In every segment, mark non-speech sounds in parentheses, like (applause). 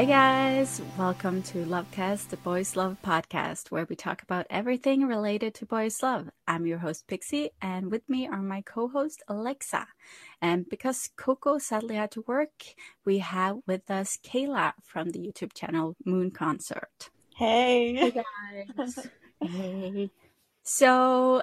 Hey guys, welcome to Lovecast, the Boys Love podcast, where we talk about everything related to boys love. I'm your host Pixie, and with me are my co-host Alexa. And because Coco sadly had to work, we have with us Kayla from the YouTube channel Moon Concert. Hey. Hey guys. (laughs) hey. So,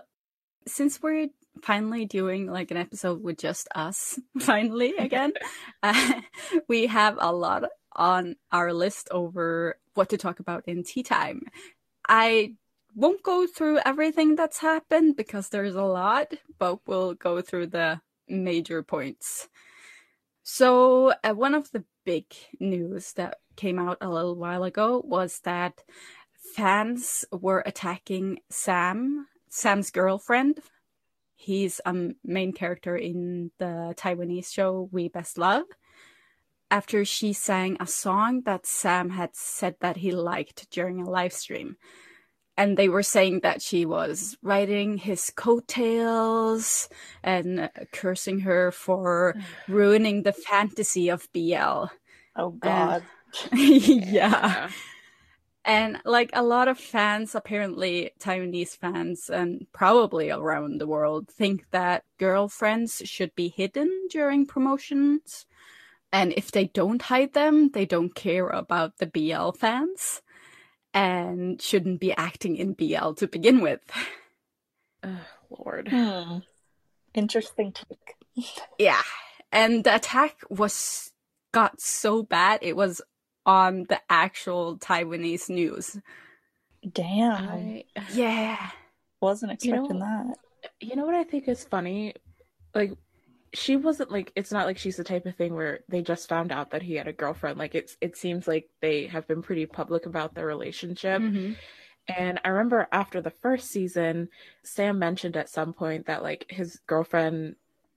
since we're finally doing like an episode with just us, (laughs) finally again, (laughs) uh, we have a lot on our list over what to talk about in tea time. I won't go through everything that's happened because there's a lot, but we'll go through the major points. So, uh, one of the big news that came out a little while ago was that fans were attacking Sam, Sam's girlfriend. He's a main character in the Taiwanese show We Best Love after she sang a song that Sam had said that he liked during a live stream. And they were saying that she was riding his coattails and cursing her for (sighs) ruining the fantasy of BL. Oh God. (laughs) (laughs) yeah. And like a lot of fans, apparently Taiwanese fans and probably around the world, think that girlfriends should be hidden during promotions and if they don't hide them, they don't care about the BL fans and shouldn't be acting in BL to begin with. Oh, (sighs) Lord. Hmm. Interesting take. (laughs) yeah. And the attack was got so bad it was on the actual Taiwanese news. Damn. I Yeah. (sighs) Wasn't expecting You know- that. you know what I think is funny? Like she wasn't like it's not like she's the type of thing where they just found out that he had a girlfriend. Like it's it seems like they have been pretty public about their relationship. Mhm. And I remember after the first season, Sam mentioned at some point that like his girlfriend,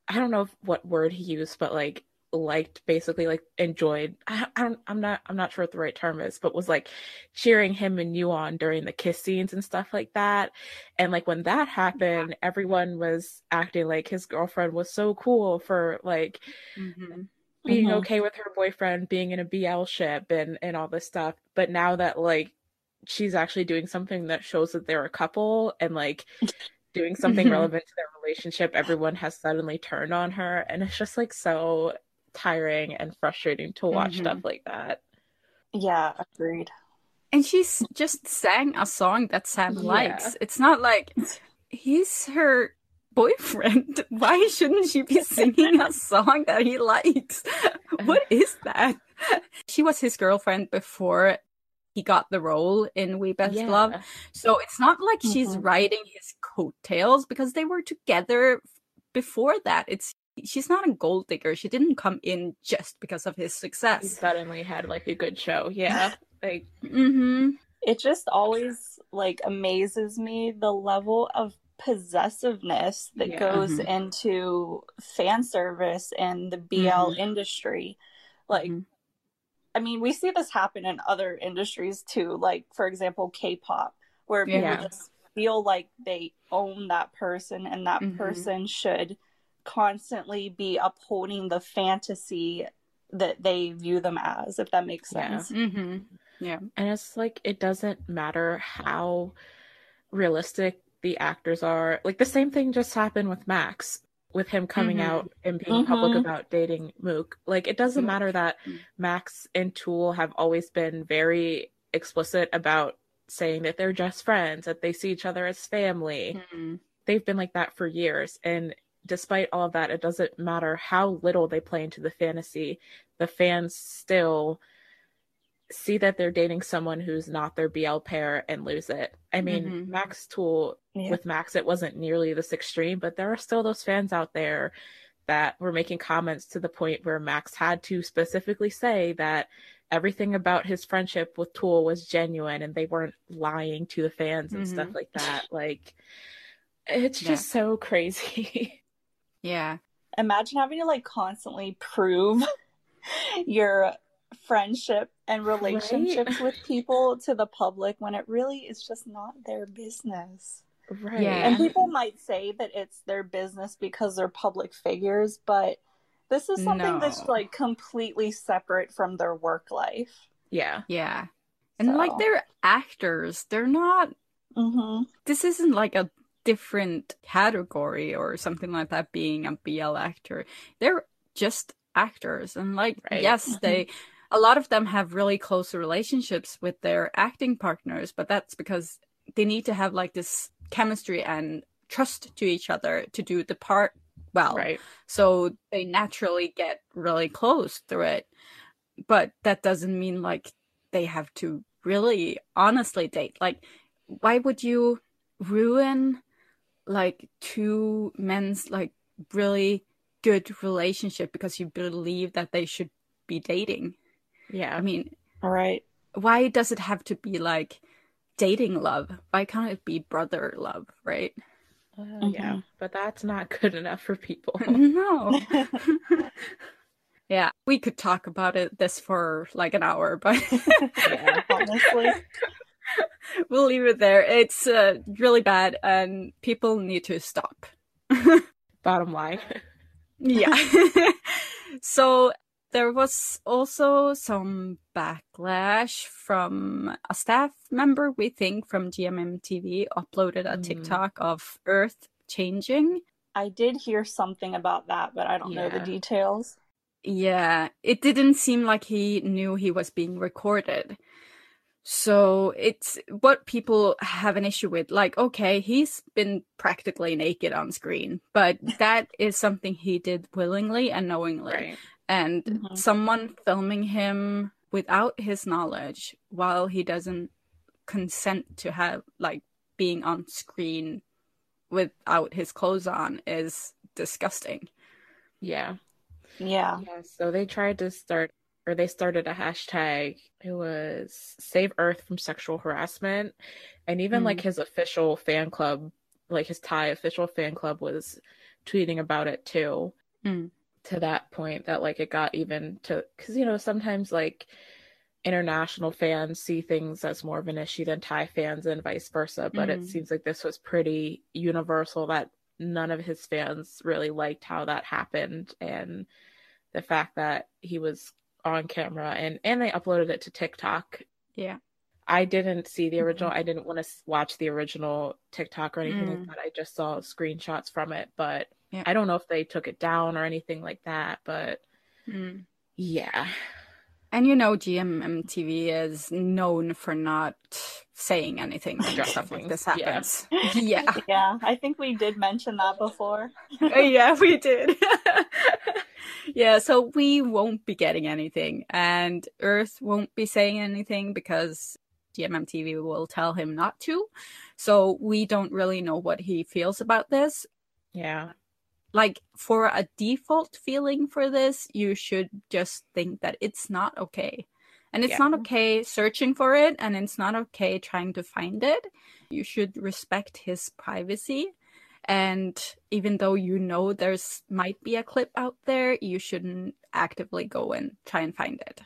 I don't know what word he used, but like liked basically like enjoyed. I, I don't. I'm not. I'm not sure what the right term is, but was like cheering him and you on during the kiss scenes and stuff like that. And like when that happened, everyone was acting like his girlfriend was so cool for like Mhm. being Mhm. okay with her boyfriend being in a BL ship and and all this stuff. But now that like she's actually doing something that shows that they're a couple and like doing something Mhm. relevant to their relationship, everyone has suddenly turned on her and it's just like so tiring and frustrating to watch Mhm. stuff like that. Yeah, agreed. And she's just sang a song that Sam Yeah. likes. It's not like he's her boyfriend. (laughs) Why shouldn't she be singing a (laughs) song that he likes? What is that? She was his girlfriend before he got the role in We Best Love. So it's not like she's Mhm. riding his coattails because they were together before that. It's she's not a gold digger. She didn't come in just because of his success. He success. suddenly had like a good show. Yeah. (laughs) Like Mm-hmm. It just always like amazes me the level of possessiveness that Yeah. goes Mhm. into fan service and the BL Mhm. industry. Like, Mhm. I mean, we see this happen in other industries too. Like, for example, K-pop, where people Yeah. just feel like they own that person, and that Mhm. person should constantly be upholding the fantasy that they view them as. If that makes Yeah. sense. Mm-hmm. Yeah. And it's like it doesn't matter how realistic the actors are. Like the same thing just happened with Max, with him coming Mhm. out and being public Mhm. about dating Mook. Like it doesn't Yeah. matter that Mm. Max and Tul have always been very explicit about saying that they're just friends, that they see each other as family. Mm-hmm. They've been like that for years. And despite all of that, it doesn't matter how little they play into the fantasy, the fans still see that they're dating someone who's not their BL pair and lose it. I mean, Mhm. Max Tul Yeah. with Max, it wasn't nearly this extreme, but there are still those fans out there that were making comments to the point where Max had to specifically say that everything about his friendship with Tul was genuine and they weren't lying to the fans and stuff Mhm. like that. (laughs) Like, it's Yeah. just so crazy. (laughs) Yeah. imagine having to like constantly prove (laughs) your friendship and relationships with people to the public when it really is just not their business. right. Yeah. And people might say that it's their business because they're public figures, but this is something that's like completely separate from their work life. Yeah. Yeah. And like they're actors. They're not Mm-hmm. this isn't like a different category or something like that being a BL actor. They're just actors and like Right. yes, mm-hmm. they a lot of them have really close relationships with their acting partners, but that's because they need to have like this chemistry and trust to each other to do the part well. Right. So they naturally get really close through it. But that doesn't mean like they have to really honestly date. Like, why would you ruin like two men's like really good relationship because you believe that they should be dating? Yeah. I mean, All right. why does it have to be like dating love? Why can't it be brother love, right? Uh, Yeah. Mhm. But that's not good enough for people. (laughs) no. (laughs) Yeah, we could talk about it this for like an hour, but (laughs) Yeah. Honestly. (laughs) we'll leave it there. It's uh, really bad, and people need to stop. (laughs) Bottom line. Yeah. (laughs) so there was also some backlash from a staff member, we think, from GMM TV, uploaded a Mm. TikTok of Earth changing. I did hear something about that, but I don't know the details. Yeah, it didn't seem like he knew he was being recorded. So it's what people have an issue with. Like, okay, he's been practically naked on screen, but (laughs) that is something he did willingly and knowingly. Right. And Mhm. someone filming him without his knowledge while he doesn't consent to have, like, being on screen without his clothes on is disgusting. Yeah. Yeah. Yeah. So they tried to start, or they started a hashtag. It was Save Earth from Sexual Harassment. And even Mm. like his official fan club, like his Thai official fan club was tweeting about it too. Mm. To that point that like it got even to, because you know, sometimes like international fans see things as more of an issue than Thai fans and vice versa. But it Mhm. seems like this was pretty universal that none of his fans really liked how that happened and the fact that he was on camera and and they uploaded it to TikTok. Yeah. I didn't see the original. I didn't want to watch the original TikTok or anything Mm. like that. I just saw screenshots from it, but Yeah. I don't know if they took it down or anything like that, but Mm. yeah. And you know, GMM TV is known for not saying anything when stuff like things, this yeah. happens. (laughs) Yeah. Yeah. I think we did mention that before. (laughs) yeah, we did. (laughs) yeah, so we won't be getting anything, and Earth won't be saying anything because GMM TV will tell him not to. So we don't really know what he feels about this. Yeah. Like, for a default feeling for this, you should just think that it's not okay. And it's Yeah. not okay searching for it, and it's not okay trying to find it. You should respect his privacy. And even though you know there's might be a clip out there, you shouldn't actively go and try and find it.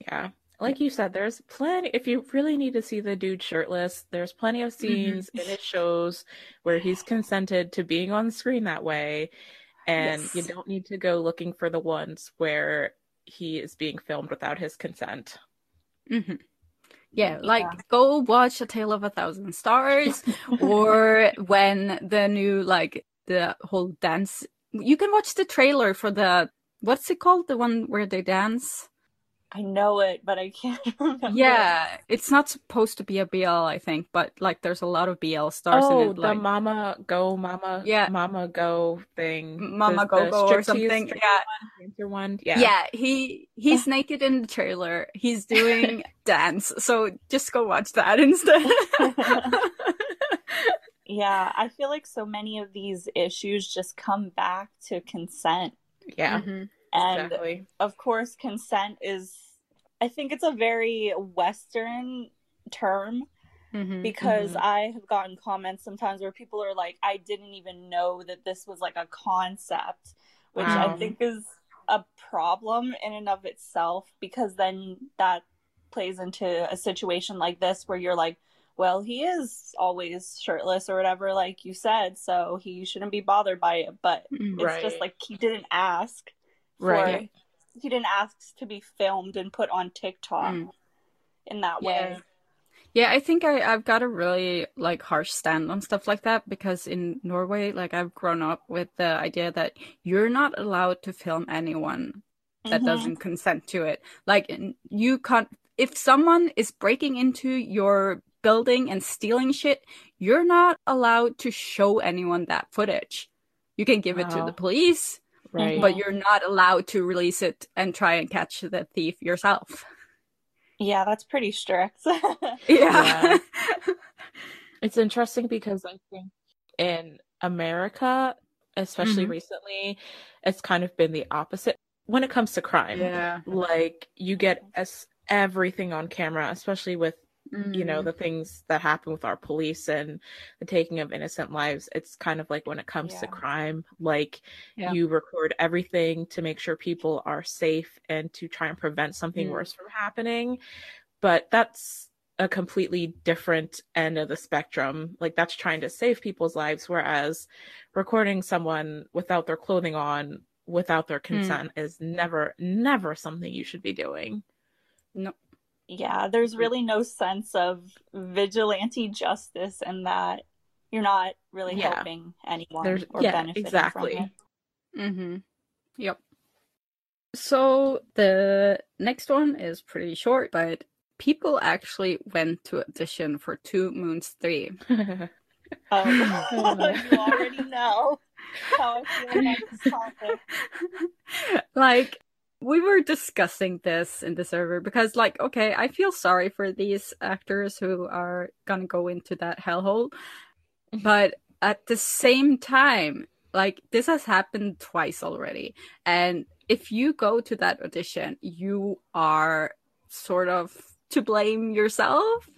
Yeah. Like you said, there's plenty. If you really need to see the dude shirtless, there's plenty of scenes mm-hmm. in his shows where he's consented to being on screen that way. And yes. you don't need to go looking for the ones where he is being filmed without his consent. Mm-hmm. Yeah, like yeah. go watch A Tale of a Thousand Stars or (laughs) when the new like the whole dance you can watch the trailer for the what's it called? The one where they dance? I know it, but I can't (laughs) remember. Yeah, it's not supposed to be a BL, I think, but like there's a lot of BL stars oh, in it. Like... the Mama Go, Mama, yeah, Mama Go thing, Mama the, Go the Go or something. Yeah, one, one. Yeah, yeah. He he's (laughs) naked in the trailer. He's doing (laughs) dance, so just go watch that instead. yeah, I feel like so many of these issues just come back to consent. Yeah. Mm-hmm and exactly. of course consent is i think it's a very western term mm-hmm, because mm-hmm. i have gotten comments sometimes where people are like i didn't even know that this was like a concept which wow. i think is a problem in and of itself because then that plays into a situation like this where you're like well he is always shirtless or whatever like you said so he shouldn't be bothered by it but right. it's just like he didn't ask right he didn't ask to be filmed and put on tiktok mm. in that yeah. way yeah i think I, i've got a really like harsh stand on stuff like that because in norway like i've grown up with the idea that you're not allowed to film anyone that mm-hmm. doesn't consent to it like you can't if someone is breaking into your building and stealing shit you're not allowed to show anyone that footage you can give wow. it to the police Right. But you're not allowed to release it and try and catch the thief yourself. Yeah, that's pretty strict. (laughs) yeah. yeah. (laughs) it's interesting because I think in America, especially mm-hmm. recently, it's kind of been the opposite when it comes to crime. Yeah. Like you get as everything on camera, especially with mm-hmm. you know mm-hmm. the things that happen with our police and the taking of innocent lives it's kind of like when it comes yeah. to crime like yeah. you record everything to make sure people are safe and to try and prevent something mm. worse from happening but that's a completely different end of the spectrum like that's trying to save people's lives whereas recording someone without their clothing on without their mm. consent mm. is never never something you should be doing no yeah, there's mm. really no sense of vigilante justice in that you're not really yeah. helping anyone there's, or yeah, benefiting exactly. from it. Mm-hmm. Yep. So the next one is pretty short, but people actually went to audition for Two Moons Three. (laughs) (laughs) oh, (laughs) you already know how I feel about this topic. like we were discussing this in the server because like okay i feel sorry for these actors who are gonna go into that hellhole mm-hmm. but at the same time like this has happened twice already and if you go to that audition you are sort of to blame yourself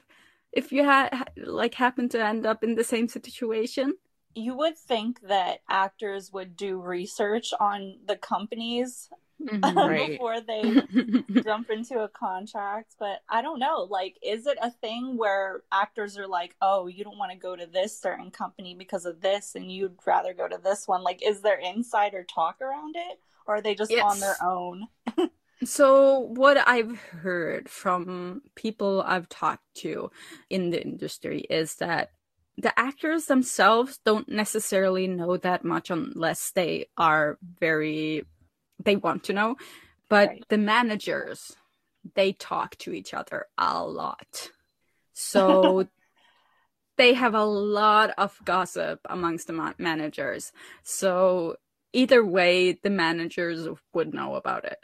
if you had like happen to end up in the same situation you would think that actors would do research on the companies mm-hmm, (laughs) right. before they (laughs) jump into a contract. But I don't know. Like, is it a thing where actors are like, oh, you don't want to go to this certain company because of this, and you'd rather go to this one? Like, is there insider talk around it, or are they just yes. on their own? (laughs) So, what I've heard from people I've talked to in the industry is that the actors themselves don't necessarily know that much unless they are very they want to know but right. the managers they talk to each other a lot so (laughs) they have a lot of gossip amongst the ma- managers so either way the managers would know about it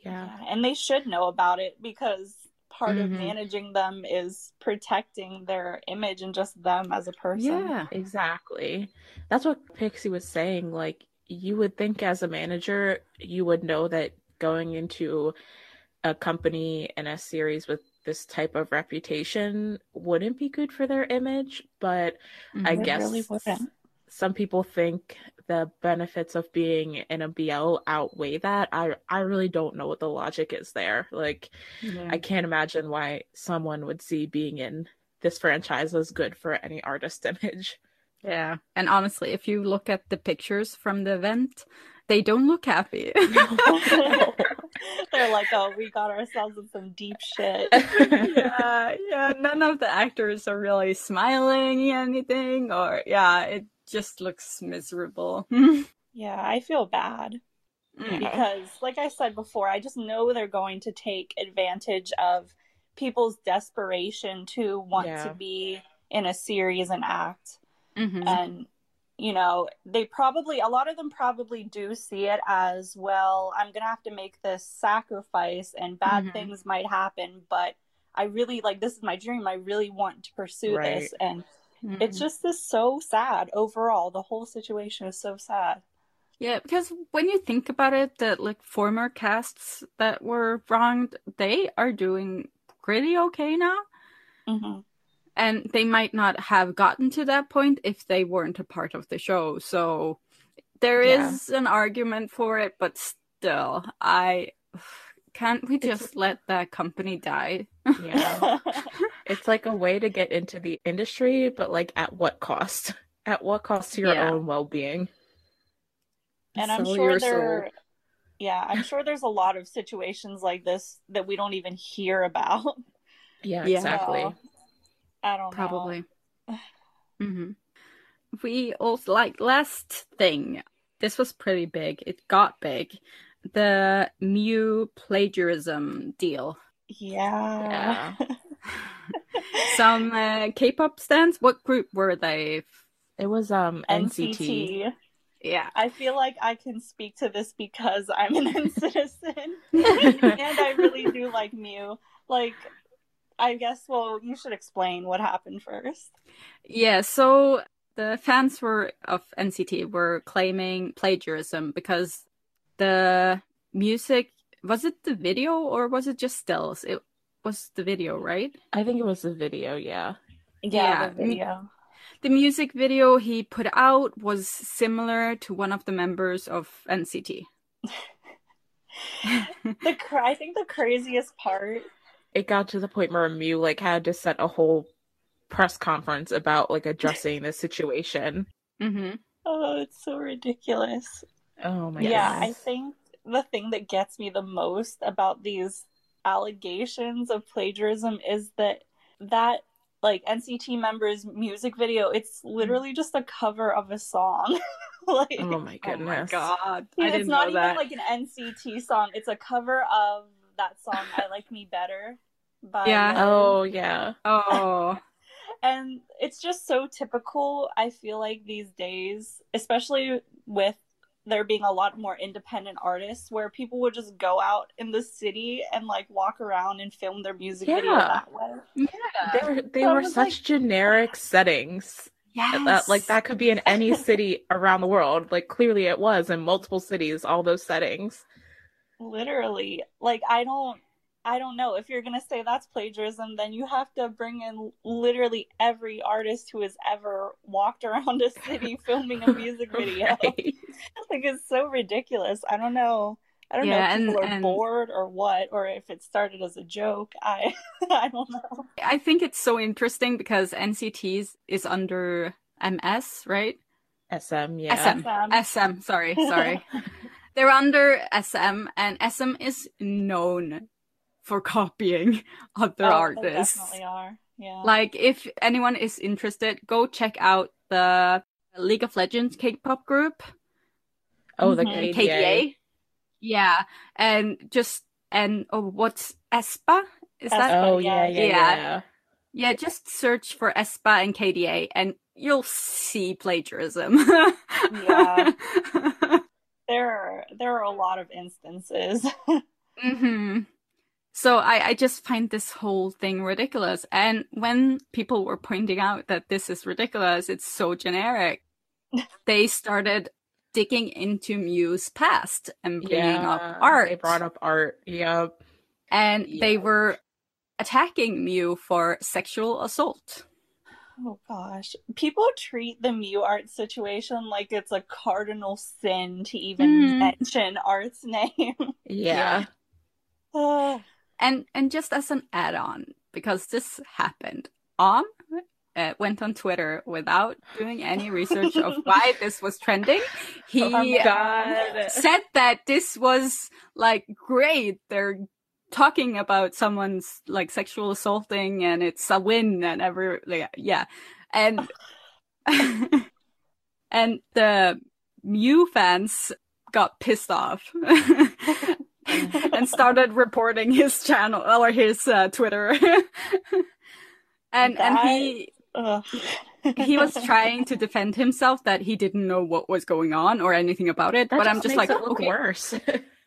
yeah. yeah and they should know about it because part mm-hmm. of managing them is protecting their image and just them as a person. Yeah, exactly. That's what Pixie was saying. Like, you would think as a manager, you would know that going into a company and a series with this type of reputation wouldn't be good for their image, but mm-hmm. I guess really some people think the benefits of being in a BL outweigh that. I I really don't know what the logic is there. Like yeah. I can't imagine why someone would see being in this franchise as good for any artist (laughs) image. Yeah. And honestly, if you look at the pictures from the event, they don't look happy. (laughs) (laughs) They're like, oh, we got ourselves in some deep shit. (laughs) yeah, yeah. None of the actors are really smiling anything, or yeah, it just looks miserable. yeah, I feel bad. Yeah. Because, like I said before, I just know they're going to take advantage of people's desperation to want yeah. to be in a series and act. Mm-hmm. And you know, they probably, a lot of them probably do see it as, well, I'm going to have to make this sacrifice and bad mm-hmm. things might happen, but I really like this is my dream. I really want to pursue right. this. And mm-hmm. it's just this so sad overall. The whole situation is so sad. Yeah, because when you think about it, that like former casts that were wronged, they are doing pretty okay now. Mm-hmm and they might not have gotten to that point if they weren't a part of the show. So there yeah. is an argument for it but still i (sighs) can't we just it's... let that company die? Yeah. (laughs) It's like a way to get into the industry but like at what cost? At what cost to your yeah. own well-being? And i'm sure there yeah i'm sure there's a lot of situations like this that we don't even hear about. Yeah exactly I don't Probably. (sighs) mm-hmm. We also like last thing. This was pretty big. It got big. The Mew plagiarism deal. Yeah. yeah. (laughs) Some uh, K-pop stands. What group were they? It was um NCT. NCT. Yeah. I feel like I can speak to this because I'm an NCTzen (laughs) and I really do like Mew. Like I guess, well, you should explain what happened first. Yeah, so the fans were of NCT were claiming plagiarism because the music was it the video or was it just stills? It was the video, right? I think it was the video, yeah. Yeah, yeah. the video. The music video he put out was similar to one of the members of NCT. (laughs) the I think the craziest part it got to the point where Mew like had to set a whole press conference about like addressing the situation. Mm-hmm. Oh, it's so ridiculous. Oh my Yeah, goodness. I think the thing that gets me the most about these allegations of plagiarism is that that like NCT members music video it's literally just a cover of a song. (laughs) like Oh my goodness. Oh my god. it's not even that. like an NCT song. It's a cover of that song "I Like Me Better" by yeah. Oh yeah. Oh. (laughs) and it's just so typical. I feel like these days, especially with there being a lot more independent artists where people would just go out in the city and like walk around and film their music yeah. video that way. Yeah. They were they so were such like... generic settings. Yeah. That like that could be in any city around the world. Like clearly it was in multiple cities, all those settings. Literally. Like I don't I don't know. If you're gonna say that's plagiarism, then you have to bring in literally every artist who has ever walked around a city (laughs) filming a music (laughs) video. Right. (laughs) like it's so ridiculous. I don't know. I don't yeah, know if people and, are and... bored or what, or if it started as a joke. I I don't know. I think it's so interesting because NCT's is under MS, right? SM, yeah. SM. SM. SM sorry, sorry. They're under SM, and SM is known for copying other oh, artists. definitely are. Yeah. Like, if anyone is interested, go check out the League of Legends K-pop group. Oh, the mm-hmm. KDA. KDA. Yeah, and just and oh, what's aespa? Is that? Oh yeah, yeah, yeah. yeah. Yeah, just search for aespa and KDA, and you'll see plagiarism. (laughs) yeah. (laughs) there are there are a lot of instances. (laughs) mm-hmm. So I, I just find this whole thing ridiculous. And when people were pointing out that this is ridiculous, it's so generic, (laughs) they started digging into Mew's past and bringing yeah, up art. They brought up art. Yep. And yep. they were attacking Mew for sexual assault. Oh gosh. People treat the Mew art situation like it's a cardinal sin to even mm. mention art's name. (laughs) Yeah. yeah. and and just as an add-on, because this happened, Om uh, went on Twitter without doing any research of (laughs) why this was trending. He oh said that this was like great. They're talking about someone's like sexual assaulting and it's a win and every like, yeah. And (laughs) and the Mew fans got pissed off (laughs) and started reporting his channel or his uh, Twitter. (laughs) And that... and he he was trying to defend himself that he didn't know what was going on or anything about it that but i'm just like okay. worse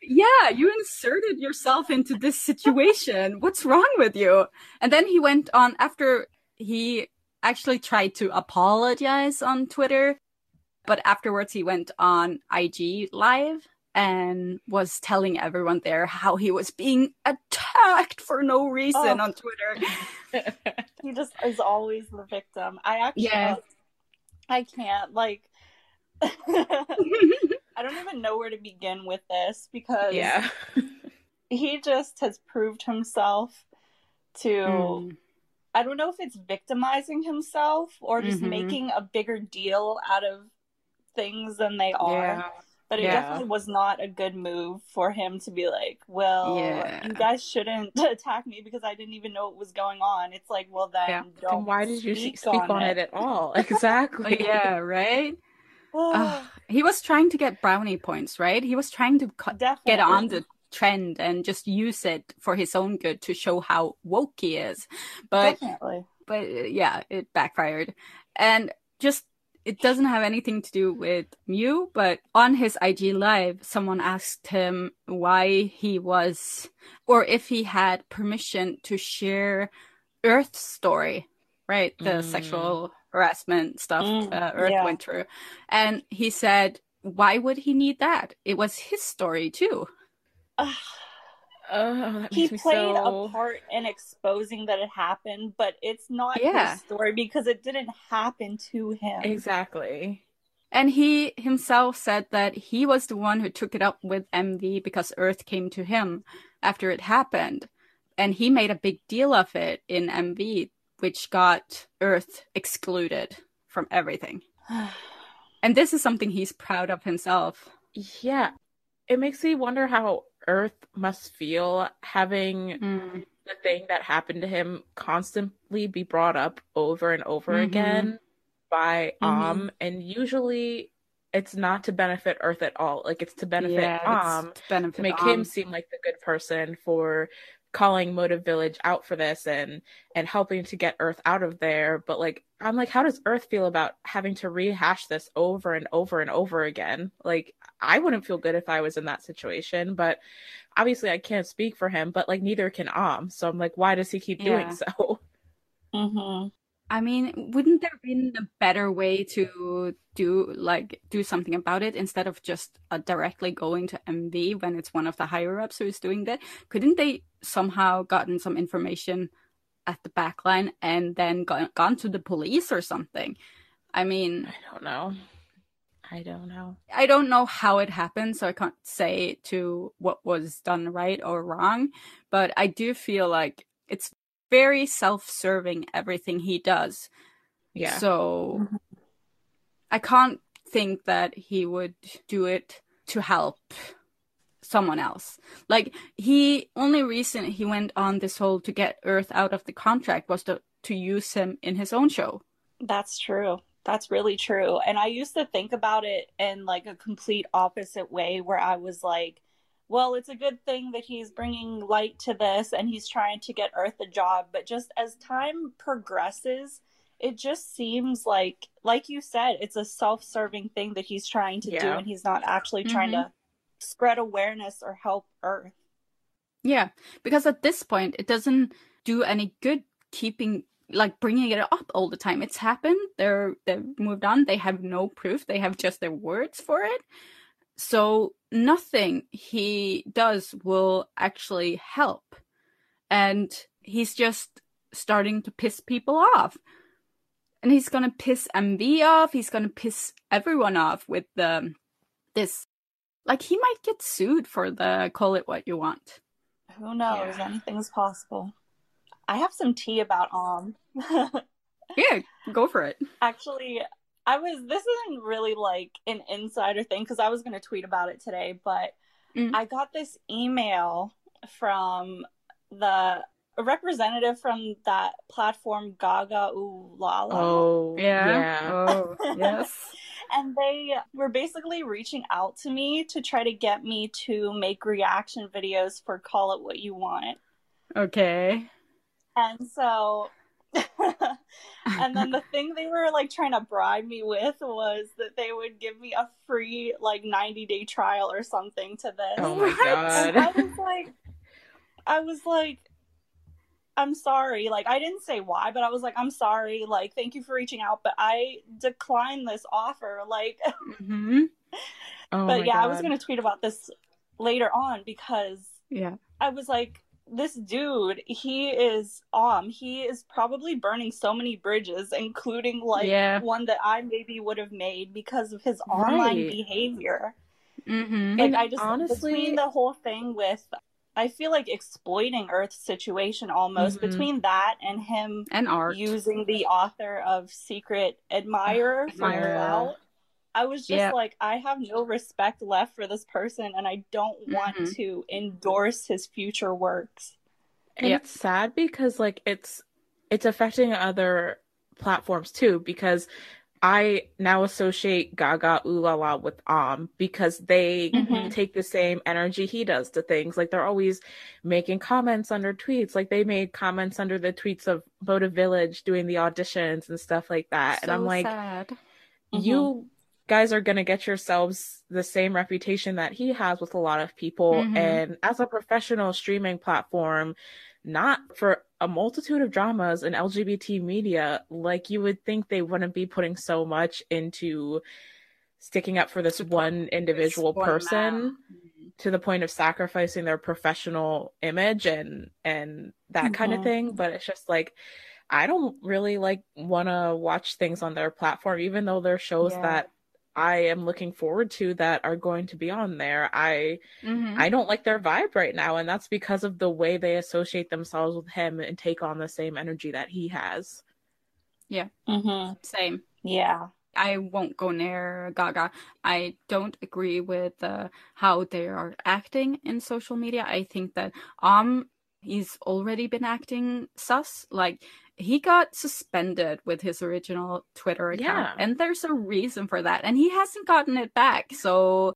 yeah, you inserted yourself into this situation. What's wrong with you? And then he went on after he actually tried to apologize on Twitter, but afterwards he went on IG live and was telling everyone there how he was being attacked for no reason oh. on Twitter. (laughs) he just is always the victim. I actually. I can't like I don't even know where to begin with this because yeah. he just has proved himself to mm. I don't know if it's victimizing himself or just mm-hmm. making a bigger deal out of things than they are. Yeah. But it yeah. definitely was not a good move for him to be like, well, yeah. you guys shouldn't (laughs) attack me because I didn't even know what was going on. It's like, well, then, then why did you speak, on, on it. it at all? (laughs) Exactly. yeah, right? Uh, (sighs) he was trying to get brownie points, right? He was trying to co- get on the trend and just use it for his own good to show how woke he is. But Definitely. but uh, yeah, it backfired. And just it doesn't have anything to do with Mew, but on his IG live, someone asked him why he was or if he had permission to share Earth's story, right? The mm. sexual harassment stuff mm, uh, Earth yeah. went through. And he said, why would he need that? It was his story too. Uh, oh, he played so... a part in exposing that it happened, but it's not yeah. his story because it didn't happen to him. Exactly. And he himself said that he was the one who took it up with MV because Earth came to him after it happened. And he made a big deal of it in MV which got Earth excluded from everything. (sighs) and this is something he's proud of himself. Yeah. It makes me wonder how Earth must feel having mm. the thing that happened to him constantly be brought up over and over mm-hmm. again by mm mm and usually it's not to benefit Earth at all. Like it's to benefit yeah, Om to, benefit to make him seem like the good person for calling Motive Village out for this and and helping to get Earth out of there. But like I'm like, how does Earth feel about having to rehash this over and over and over again? Like I wouldn't feel good if I was in that situation, but obviously I can't speak for him, but like neither can Om. So I'm like, why does he keep yeah. doing so? (laughs) Mm-hmm. I mean, wouldn't there been a better way to do like do something about it instead of just uh, directly going to MV when it's one of the higher ups who is doing that? Couldn't they somehow gotten some information at the backline and then gone, gone to the police or something? I mean, I don't know. I don't know. I don't know how it happened, so I can't say to what was done right or wrong. But I do feel like it's very self-serving everything he does. Yeah. So mm-hmm. I can't think that he would do it to help someone else. Like he only reason he went on this whole to get Earth out of the contract was to to use him in his own show. That's true. That's really true. And I used to think about it in like a complete opposite way where I was like well, it's a good thing that he's bringing light to this and he's trying to get Earth a job. But just as time progresses, it just seems like, like you said, it's a self serving thing that he's trying to yeah. do and he's not actually trying mm-hmm. to spread awareness or help Earth. Yeah, because at this point, it doesn't do any good keeping like bringing it up all the time. It's happened. They're they've moved on. They have no proof. They have just their words for it. So nothing he does will actually help. And he's just starting to piss people off. and he's gonna piss MV off. He's gonna piss everyone off with the this. Like he might get sued for the call it what you want. Who knows? Yeah. Anything's possible. I have some tea about Om. (laughs) yeah, go for it. Actually, I was. This isn't really like an insider thing because I was going to tweet about it today, but mm. I got this email from the a representative from that platform GagaOOLala. Oh yeah, yeah. oh (laughs) yes. and they were basically reaching out to me to try to get me to make reaction videos for Call It What You Want. Okay. And so (laughs) and then the (laughs) thing they were like trying to bribe me with was that they would give me a free like 90 day trial or something to this. Oh my (laughs) god. And I was like I was like I'm sorry. Like I didn't say why, but I was like I'm sorry. Like thank you for reaching out, but I declined this offer. Like mm-hmm. oh But yeah, god. I was going to tweet about this later on because yeah. I was like this dude, he is um he is probably burning so many bridges, including like yeah. one that I maybe would have made because of his online right. behavior. Mm-hmm. Like and I just honestly between the whole thing with I feel like exploiting Earth's situation almost mm-hmm. between that and him and art using the author of Secret Admirer for clout. I was just yep. like, I have no respect left for this person, and I don't want mm-hmm. to endorse his future works. And yep. it's sad because like it's it's affecting other platforms too because I now associate GagaOOLala with Om because they mm-hmm. take the same energy he does to things. Like they're always making comments under tweets. Like they made comments under the tweets of Motive Village doing the auditions and stuff like that. So and I'm like, sad. you mm-hmm guys are going to get yourselves the same reputation that he has with a lot of people. Mm-hmm. And as a professional streaming platform, not for a multitude of dramas in LGBT media, like you would think they wouldn't be putting so much into sticking up for this one individual person mm-hmm. to the point of sacrificing their professional image and and that mm-hmm. kind of thing but it's just like I don't really like want to watch things on their platform even though they're shows yeah. that I am looking forward to that are going to be on there. I mm-hmm. I don't like their vibe right now and that's because of the way they associate themselves with him and take on the same energy that he has. Yeah. Mm-hmm. Same. Yeah. I won't go near Gaga. I don't agree with uh, how they are acting in social media. I think that um he's already been acting sus. Like he got suspended with his original Twitter account. Yeah. And there's a reason for that. And he hasn't gotten it back. So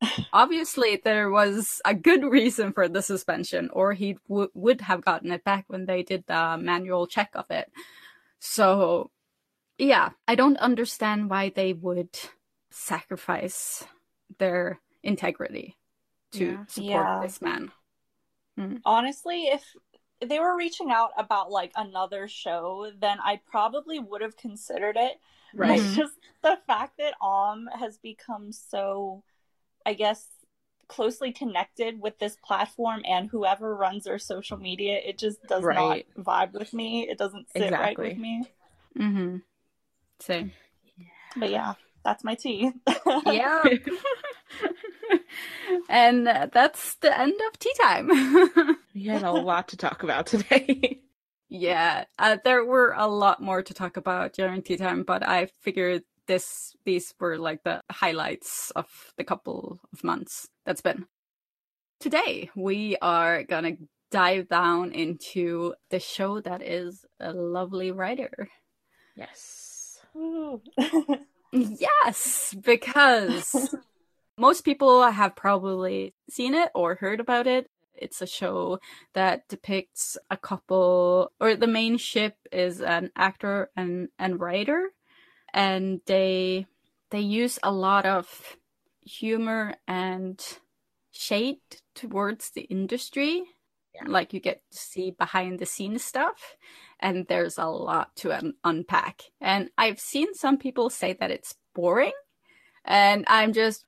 (laughs) obviously there was a good reason for the suspension, or he w- would have gotten it back when they did the manual check of it. So, yeah, I don't understand why they would sacrifice their integrity to yeah. support yeah. this man. Mm. Honestly, if they were reaching out about like another show, then I probably would have considered it. Right. It's just the fact that Om has become so, I guess, closely connected with this platform and whoever runs their social media, it just does right. not vibe with me. It doesn't sit exactly. right with me. Mm-hmm. Same. But yeah, that's my tea. yeah. (laughs) (laughs) and that's the end of tea time. (laughs) we had a lot to talk about today. yeah, uh, there were a lot more to talk about during tea time, but I figured this these were like the highlights of the couple of months that's been. Today we are gonna dive down into the show that is a lovely writer. Yes. Yes, because (laughs) most people have probably seen it or heard about it. It's a show that depicts a couple, or the main ship is an actor and, and writer, and they they use a lot of humor and shade towards the industry. Yeah. Like you get to see behind the scenes stuff, and there's a lot to un- unpack. And I've seen some people say that it's boring, and I'm just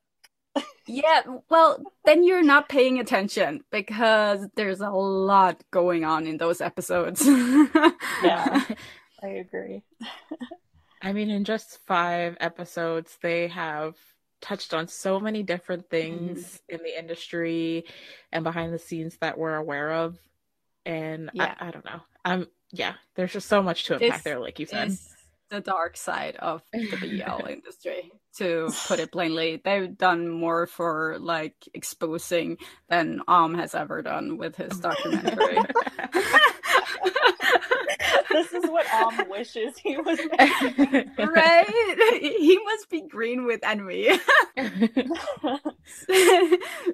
yeah, well, then you're not paying attention because there's a lot going on in those episodes. (laughs) yeah, I agree. (laughs) I mean, in just five episodes, they have touched on so many different things mm-hmm. in the industry and behind the scenes that we're aware of. And yeah. I, I don't know. I'm yeah, there's just so much to unpack there, like you said. The dark side of the (laughs) BL industry, to put it plainly. They've done more for like exposing than Am has ever done with his documentary. (laughs) this is what Am wishes he was making. (laughs) right? He must be green with envy.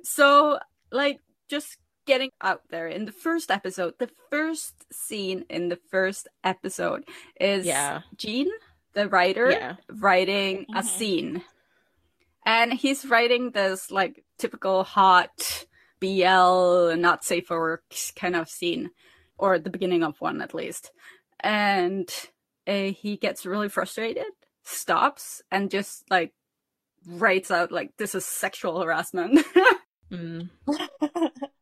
so, like, just getting out there in the first episode, the first scene in the first episode is yeah. Gene, the writer, yeah. writing mm-hmm. a scene. And he's writing this like typical hot BL, not safe for work kind of scene, or the beginning of one at least and uh, he gets really frustrated, stops, and just like writes out like this is sexual harassment. (laughs) mm. (laughs)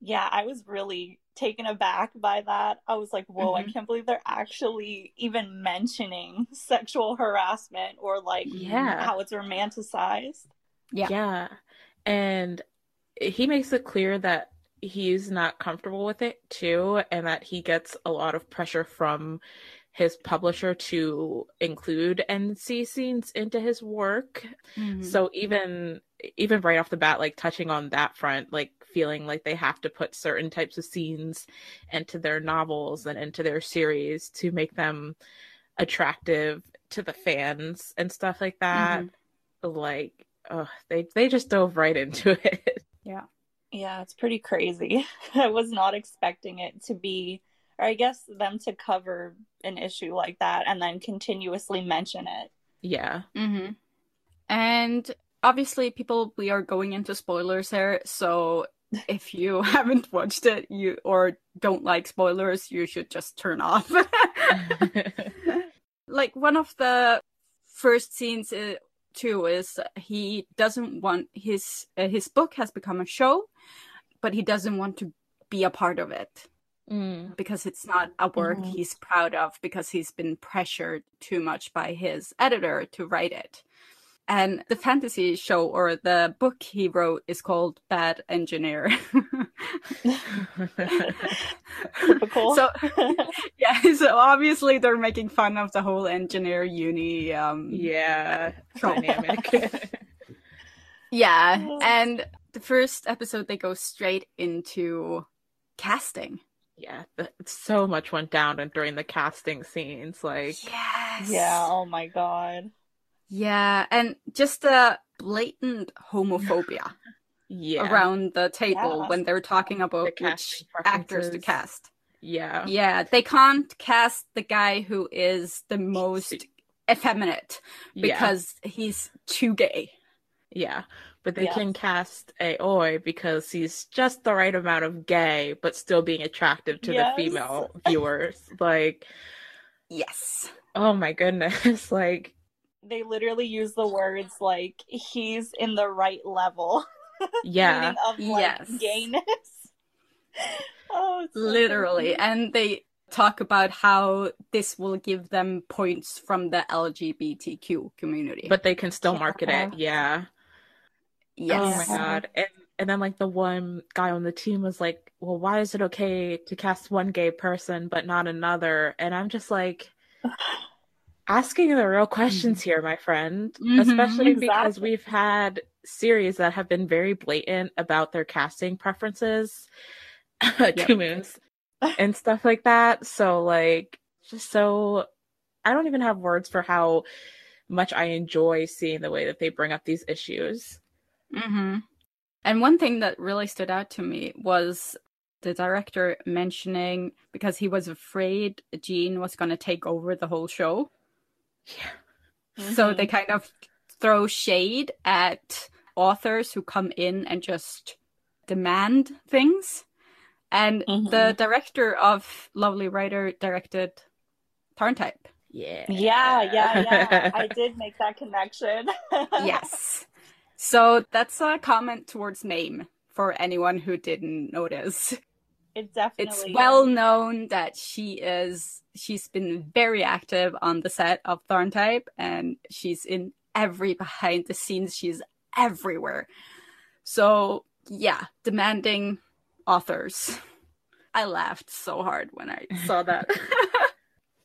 yeah, I was really taken aback by that. I was like, whoa, mm-hmm. I can't believe they're actually even mentioning (laughs) sexual harassment or like yeah. how it's romanticized. Yeah. Yeah. And he makes it clear that he's not comfortable with it too and that he gets a lot of pressure from his publisher to include NC scenes into his work. Mm-hmm. So even even right off the bat like touching on that front like feeling like they have to put certain types of scenes into their novels and into their series to make them attractive to the fans and stuff like that. Mm-hmm. Like oh, they they just dove right into (laughs) it. Yeah. Yeah, it's pretty crazy. (laughs) I was not expecting it to be, or I guess them to cover an issue like that and then continuously mention it. Yeah. Mm-hmm. And obviously, people, we are going into spoilers here. So if you (laughs) haven't watched it, you or don't like spoilers, you should just turn off. (laughs) like one of the first scenes uh, too is he doesn't want his uh, his book has become a show but he doesn't want to be a part of it mm. because it's not a work mm-hmm. he's proud of because he's been pressured too much by his editor to write it. And the fantasy show or the book he wrote is called Bad Engineer. (laughs) Typical. so (laughs) yeah, so obviously they're making fun of the whole engineer uni um yeah (laughs) dynamic. yeah, and the first episode they go straight into casting. Yeah, so much went down and during the casting scenes. Like, yes, yeah. Oh my god. Yeah, and just a blatant homophobia. (laughs) yeah. around the table yeah. when they're talking about the which actors to cast. Yeah. Yeah, they can't cast the guy who is the most effeminate because yeah. he's too gay. Yeah but they can cast Aoi because he's just the right amount of gay, but still being attractive to yes. the female viewers. like, (laughs) yes. Oh my goodness. (laughs) like, they literally use the words like he's in the right level. (laughs) Yeah. of like yes. gayness. (laughs) oh, so literally. And they talk about how this will give them points from the LGBTQ community. But they can still market it. Yeah. Yes. Oh my god. And and then like the one guy on the team was like, "Well, why is it okay to cast one gay person but not another?" And I'm just like asking the real questions here, my friend, mm-hmm, especially exactly. because we've had series that have been very blatant about their casting preferences, (laughs) two moons, (laughs) and stuff like that. So like just so I don't even have words for how much I enjoy seeing the way that they bring up these issues. Mm-hmm. And one thing that really stood out to me was the director mentioning because he was afraid Gene was going to take over the whole show. Yeah. Mm-hmm. So they kind of throw shade at authors who come in and just demand things. And mm-hmm. the director of Lovely Writer directed TharnType. Yeah. Yeah, yeah, yeah. I did make that connection. yes. So that's a comment towards Mame for anyone who didn't notice. It definitely it's well known that she is she's been very active on the set of TharnType and she's in every behind the scenes. She's everywhere. So yeah demanding authors. I laughed so hard when i saw that. (laughs) (laughs)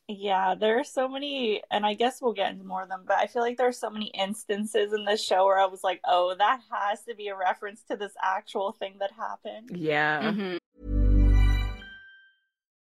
Yeah there are so many and i guess we'll get into more of them but i feel like there are so many instances in this show where i was like oh that has to be a reference to this actual thing that happened. Yeah. Mm-hmm.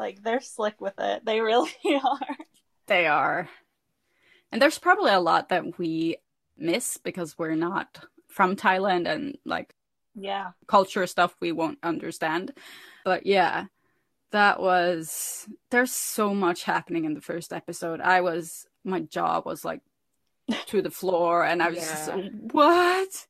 Like, they're slick with it. They really (laughs) are. They are. And there's probably a lot that we miss because we're not from Thailand and, like, yeah, culture stuff we won't understand. But yeah, that was there's so much happening in the first episode. I was my jaw was like (laughs) to the floor and I was yeah. just what?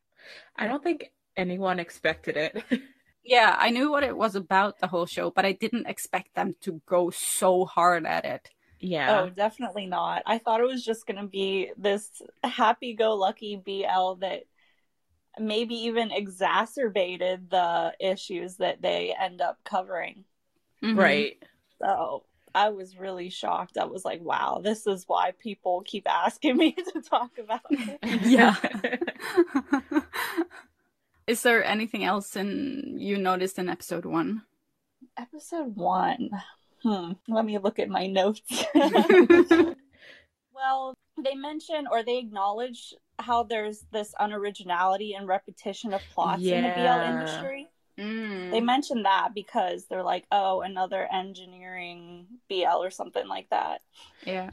I don't think anyone expected it. (laughs) yeah, I knew what it was about the whole show, but I didn't expect them to go so hard at it. Yeah. Oh, definitely not. I thought it was just going to be this happy go lucky BL that maybe even exacerbated the issues that they end up covering. Mm-hmm. Right. So I was really shocked. I was like, wow, this is why people keep asking me (laughs) to talk about it. (laughs) yeah. (laughs) is there anything else in you noticed in episode one? Episode one. Hmm. Let me look at my notes. (laughs) (laughs) well, they mention or they acknowledge how there's this unoriginality and repetition of plots yeah. in the BL industry. Mm. They mention that because they're like, oh, another engineering BL or something like that. Yeah.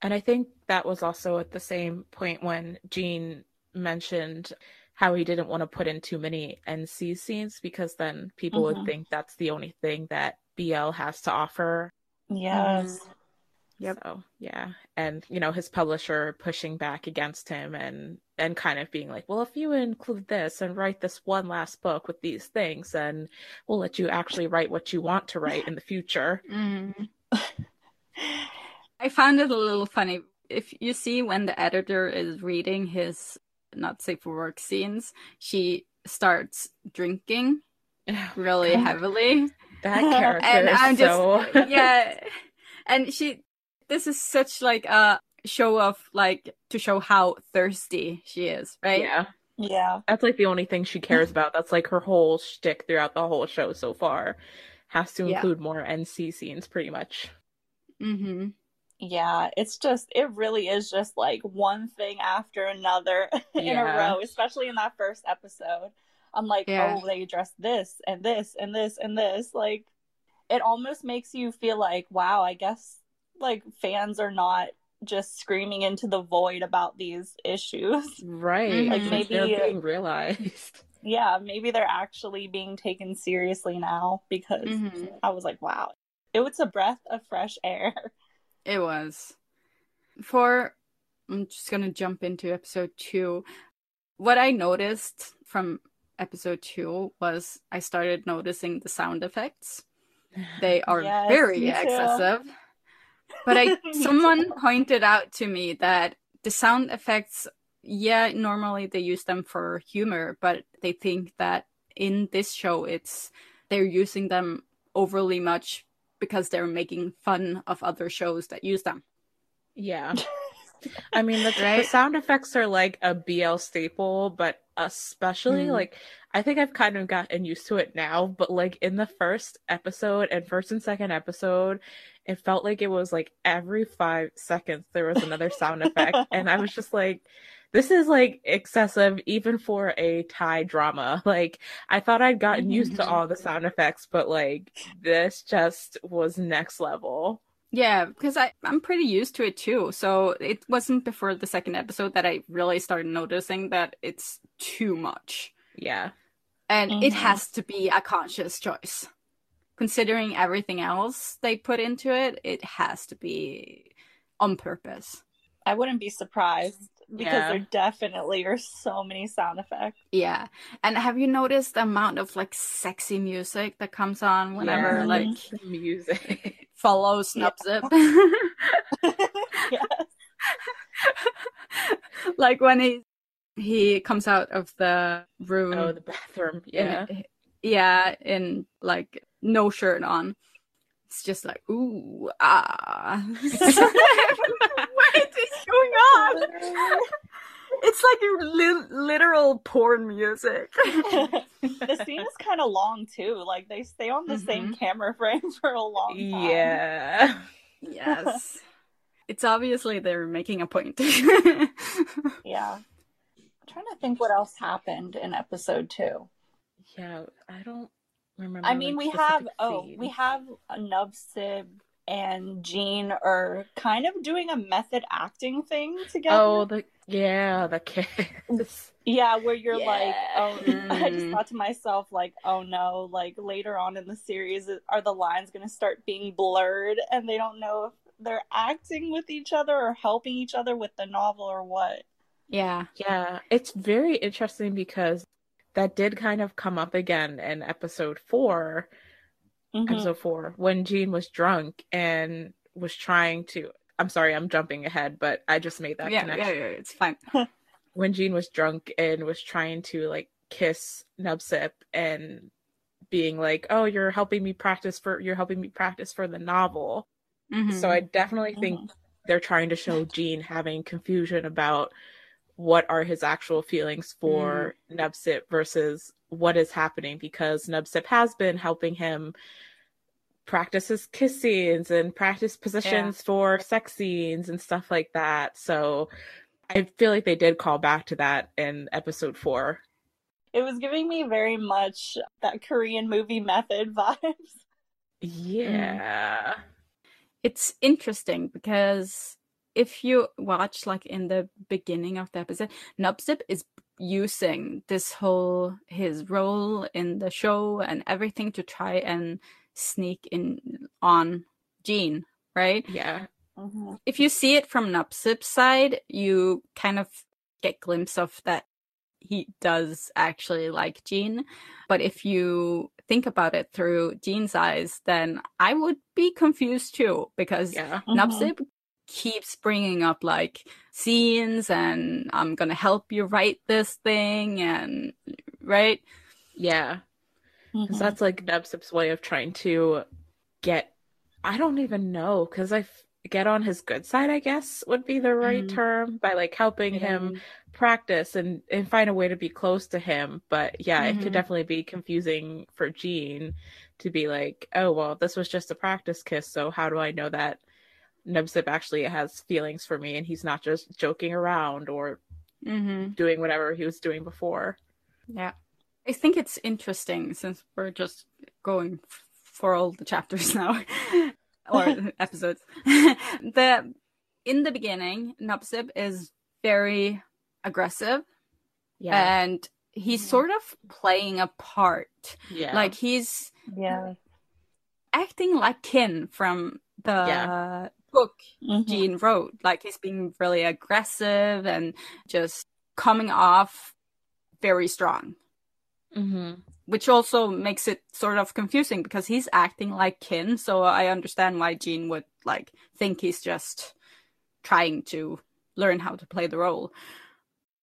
And I think that was also at the same point when Jean mentioned how he didn't want to put in too many NC scenes because then people mm-hmm. would think that's the only thing that BL has to offer. Yes. Mm-hmm. Yep. So, yeah. And, you know, his publisher pushing back against him and and kind of being like, well, if you include this and write this one last book with these things, then we'll let you actually write what you want to write in the future. (laughs) Mm. (laughs) I found it a little funny. If you see when the editor is reading his not safe for work scenes, she starts drinking (sighs) really heavily. That (laughs) character and I'm so... just (laughs) yeah. And she this is such like a show of like to show how thirsty she is, right? Yeah. Yeah. That's like the only thing she cares about. That's like her whole shtick throughout the whole show so far. Has to include yeah. more NC scenes pretty much. Mm-hmm. Yeah, it's just it really is just like one thing after another (laughs) in yeah. a row, especially in that first episode. I'm like, Yeah. oh, they addressed this and this and this and this. Like, it almost makes you feel like, wow, I guess like fans are not just screaming into the void about these issues. Right. Like maybe they're being realized. (laughs) yeah, maybe they're actually being taken seriously now because Mhm. I was like, wow, it was a breath of fresh air. (laughs) It was. For I'm just gonna jump into episode two. What I noticed from episode two was I started noticing the sound effects. They (laughs) are Yes, very excessive. But I (laughs) someone too. pointed out to me that the sound effects, yeah, normally they use them for humor, but they think that in this show it's they're using them overly much because they're making fun of other shows that use them. Yeah. (laughs) I mean, the, the Right? sound effects are like a BL staple, but especially Mhm. like I think I've kind of gotten used to it now, but like in the first episode and first and second episode, it felt like it was like every five seconds there was another sound effect. And I was just like, this is like excessive even for a Thai drama. (laughs) Like I thought I'd gotten used to Mhm. all the sound effects, but like this just was next level. Yeah, because I, I'm pretty used to it too. So it wasn't before the second episode that I really started noticing that it's too much. Yeah. And it Mhm. has to be a conscious choice. Considering everything else they put into it, it has to be on purpose. I wouldn't be surprised because Yeah. there definitely are so many sound effects. Yeah. And have you noticed the amount of like sexy music that comes on whenever Yeah, like (laughs) the music. (laughs) follow Snubzip? (laughs) yes. like when he he comes out of the room Oh, the bathroom. in- Yeah. yeah in like no shirt on it's just like ooh ah (laughs) (laughs) what is going on (laughs) it's like a li- literal porn music the scene is kind of long too. Like they stay on the same camera frame for a long time. Yeah. yes it's obviously they're making a point Yeah. I'm trying to think what else happened in episode two. Yeah. I don't remember. I mean, we have specific oh, we have a Nubsib and Jean are kind of doing a method acting thing together. Oh, the yeah, the kiss. (laughs) Yeah, where you're like, oh, (laughs) I just Mm. thought to myself, like, oh no, like later on in the series, are the lines going to start being blurred and they don't know if they're acting with each other or helping each other with the novel or what? yeah Yeah, it's very interesting because that did kind of come up again in episode 4 Mhm. episode four, when Jean was drunk and was trying to. I'm sorry, I'm jumping ahead, but I just made that yeah, connection. yeah yeah it's fine (laughs) (laughs) when Jean was drunk and was trying to like kiss Nubsip and being like, "Oh, you're helping me practice for you're helping me practice for the novel." Mhm. So I definitely think they're trying to show Jean having confusion about what are his actual feelings for mm. Nubsip versus what is happening because Nubsip has been helping him practice his kiss scenes and practice positions for sex scenes and stuff like that. So I feel like they did call back to that in episode four. It was giving me very much that Korean movie method (laughs) vibes. Yeah. it's interesting because if you watch like in the beginning of the episode, Nubsip is using this whole his role in the show and everything to try and sneak in on Jean, right? Yeah. Mm-hmm. If you see it from Nubsip's side, you kind of get glimpse of that he does actually like Jean. But if you think about it through Jean's eyes, then I would be confused too because Yeah. Nubsip keeps bringing up like scenes and I'm gonna help you write this thing and right. Yeah. Mm-hmm. Because that's like Nubsip's way of trying to get, I don't even know, because I f- get on his good side, I guess would be the right Mhm. term, by like helping him practice and, and find a way to be close to him. But yeah, it could definitely be confusing for Jean to be like, oh, well, this was just a practice kiss. So how do I know that Nubsip actually has feelings for me and he's not just joking around or Mm-hmm. doing whatever he was doing before? Yeah. I think it's interesting since we're just going f- for all the chapters (laughs) now or (laughs) episodes. (laughs) the in the beginning, Nupsip is very aggressive. Yeah. And he's yeah. sort of playing a part. Yeah. Like he's yeah acting like Kin from the yeah. Book mm-hmm. Jean wrote. Like he's being really aggressive and just coming off very strong. Mm-hmm. Which also makes it sort of confusing because he's acting like Kin, so I understand why Jean would like think he's just trying to learn how to play the role.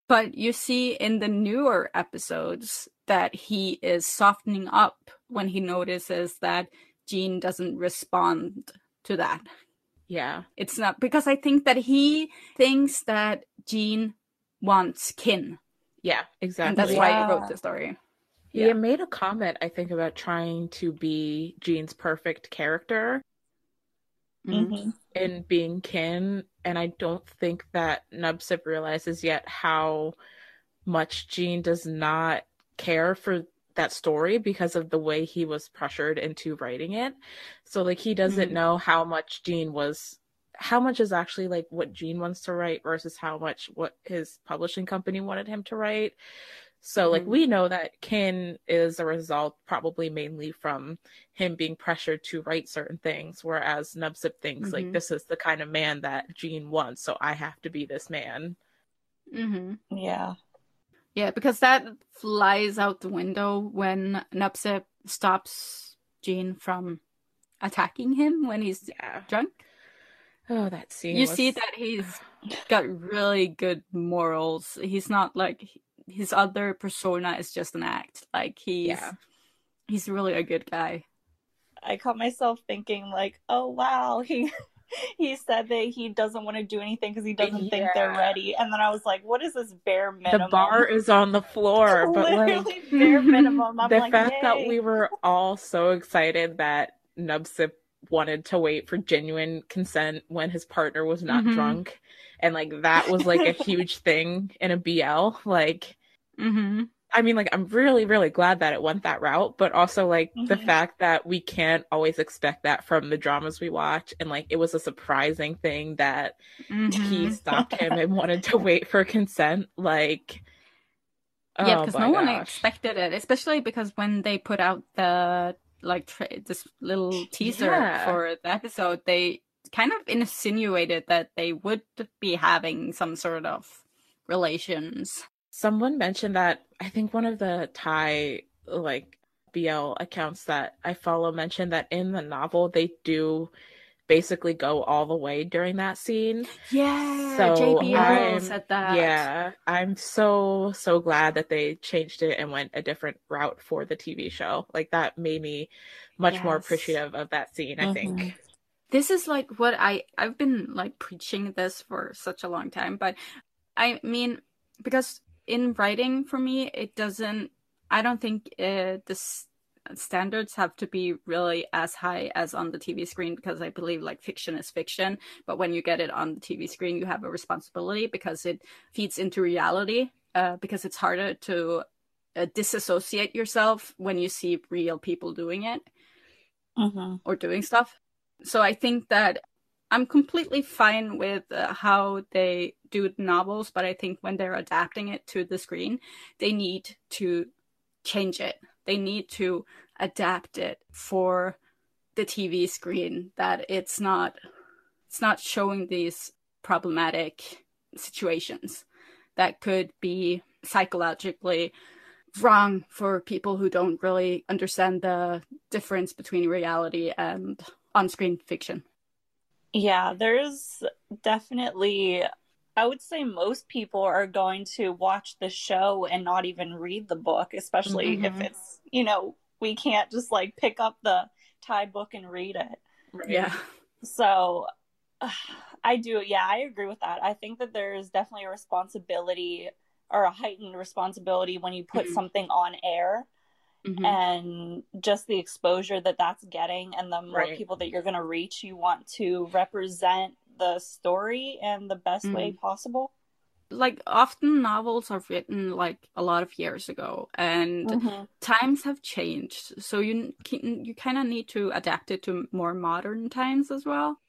But you see in the newer episodes that he is softening up when he notices that Jean doesn't respond to that. Yeah. It's not because I think that he thinks that Jean wants kin. Yeah, exactly. And that's why he wrote the story. He yeah. made a comment, I think, about trying to be Jean's perfect character mm-hmm. in being kin. And I don't think that Nubsip realizes yet how much Jean does not care for that story because of the way he was pressured into writing it. So like he doesn't mm-hmm. know how much Jean was how much is actually like what Jean wants to write versus how much what his publishing company wanted him to write. So like mm-hmm. we know that Kin is a result probably mainly from him being pressured to write certain things, whereas Nubsip thinks mm-hmm. like this is the kind of man that Jean wants, so I have to be this man. Mm-hmm. Yeah. Yeah, because that flies out the window when Nupsip stops Jean from attacking him when he's yeah. drunk. Oh, that scene. You was... see that he's got really good morals. He's not like his other persona is just an act. Like he's yeah. he's really a good guy. I caught myself thinking like, "Oh wow, he (laughs) he said that he doesn't want to do anything because he doesn't yeah. think they're ready. And then I was like, what is this bare minimum? The bar is on the (laughs) floor, but like bare (laughs) minimum. I'm the like, fact Yay. that we were all so excited that Nubsip wanted to wait for genuine consent when his partner was not mm-hmm. drunk. And like that was like a huge thing in a BL. Like mm-hmm. I mean, like, I'm really, really glad that it went that route, but also, like, mm-hmm. the fact that we can't always expect that from the dramas we watch. And, like, it was a surprising thing that mm-hmm. he stopped him and (laughs) wanted to wait for consent. Like, yeah, oh because no gosh. one expected it, especially because when they put out the, like, tra- this little teaser yeah. for the episode, they kind of insinuated that they would be having some sort of relations someone mentioned that I think one of the Thai like BL accounts that I follow mentioned that in the novel they do basically go all the way during that scene. Yeah, so JBL said that. Yeah, I'm so so glad that they changed it and went a different route for the TV show. Like that made me much yes. more appreciative of that scene. Mm-hmm. I think mm-hmm. this is like what I I've been like preaching this for such a long time, but I mean because in writing for me it doesn't i don't think uh, the standards have to be really as high as on the tv screen because i believe like fiction is fiction but when you get it on the tv screen you have a responsibility because it feeds into reality uh, because it's harder to uh, disassociate yourself when you see real people doing it mm-hmm. or doing stuff so i think that I'm completely fine with uh, how they do the novels, but I think when they're adapting it to the screen, they need to change it. They need to adapt it for the TV screen that it's not it's not showing these problematic situations that could be psychologically wrong for people who don't really understand the difference between reality and on-screen fiction. Yeah, there's definitely I would say most people are going to watch the show and not even read the book, especially mm-hmm. if it's, you know, we can't just like pick up the Thai book and read it. Right. Yeah. So uh, (sighs) I do, yeah, I agree with that. I think that there's definitely a responsibility or a heightened responsibility when you put mm-hmm. something on air mm-hmm. and just the exposure that that's getting and the more right. people that you're going to reach you want to represent the story in the best mm-hmm. way possible like often novels are written like a lot of years ago and mm-hmm. times have changed so you you kind of need to adapt it to more modern times as well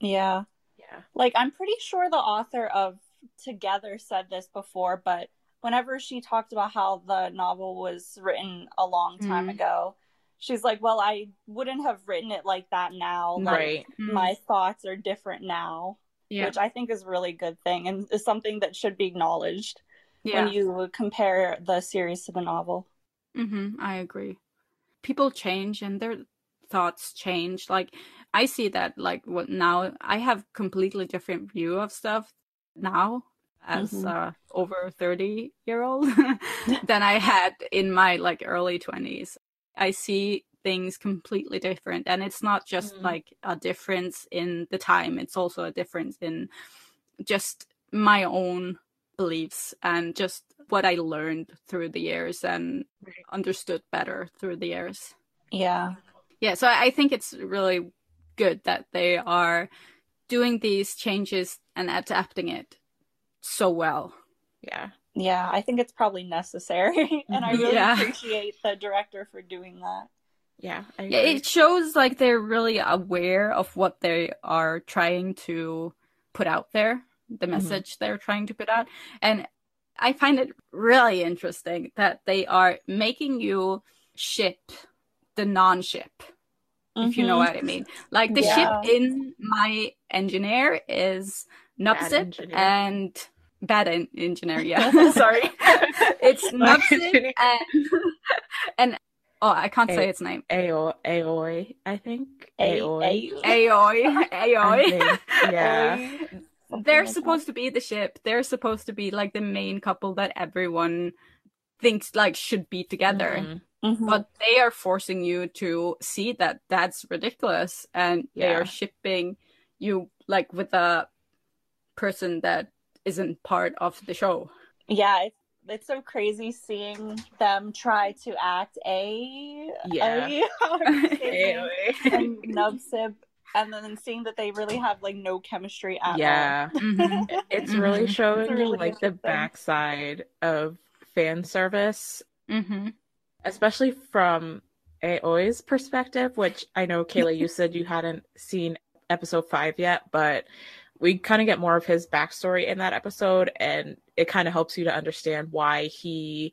yeah yeah like i'm pretty sure the author of together said this before but whenever she talked about how the novel was written a long time mm. ago she's like well i wouldn't have written it like that now like right. my mm. thoughts are different now yeah. which I think is a really good thing and is something that should be acknowledged yeah. when you compare the series to the novel. Mm-hmm, I agree. People change and their thoughts change. Like I see that like what now I have completely different view of stuff now as mm-hmm. uh, over 30 year old (laughs) than I had in my like early 20s. I see things completely different and it's not just mm. like a difference in the time it's also a difference in just my own beliefs and just what i learned through the years and understood better through the years yeah yeah so i think it's really good that they are doing these changes and adapting it so well yeah yeah i think it's probably necessary (laughs) and i really yeah. appreciate the director for doing that yeah, yeah, it shows like they're really aware of what they are trying to put out there, the mm-hmm. message mm-hmm. they're trying to put out. And I find it really interesting that they are making you ship the non ship, mm-hmm. if you know mm-hmm. what I mean. Like the yeah. ship in my engineer is Nupsip and bad en- engineer, yeah. (laughs) Sorry. (laughs) it's Nupsip and, (laughs) and Oh, I can't say its name. Aoi, Aoi, I think. Aoi. Aoi. Aoi. Yeah. They're supposed to be the ship. They're supposed to be like the main couple that everyone thinks like should be together. Mm-hmm. Mm-hmm. But they are forcing you to see that that's ridiculous and yeah. they are shipping you like with a person that isn't part of the show. Yeah, it's so crazy seeing them try to act a yeah (laughs) (laughs) a, and Nupsip and then seeing that they really have like no chemistry at yeah. all. Mm-hmm. It's really mm-hmm. showing it's really like the backside of fan service, mm-hmm. especially from Aoi's perspective, which I know Kayla, you said you hadn't seen episode five yet, but we kind of get more of his backstory in that episode and it kind of helps you to understand why he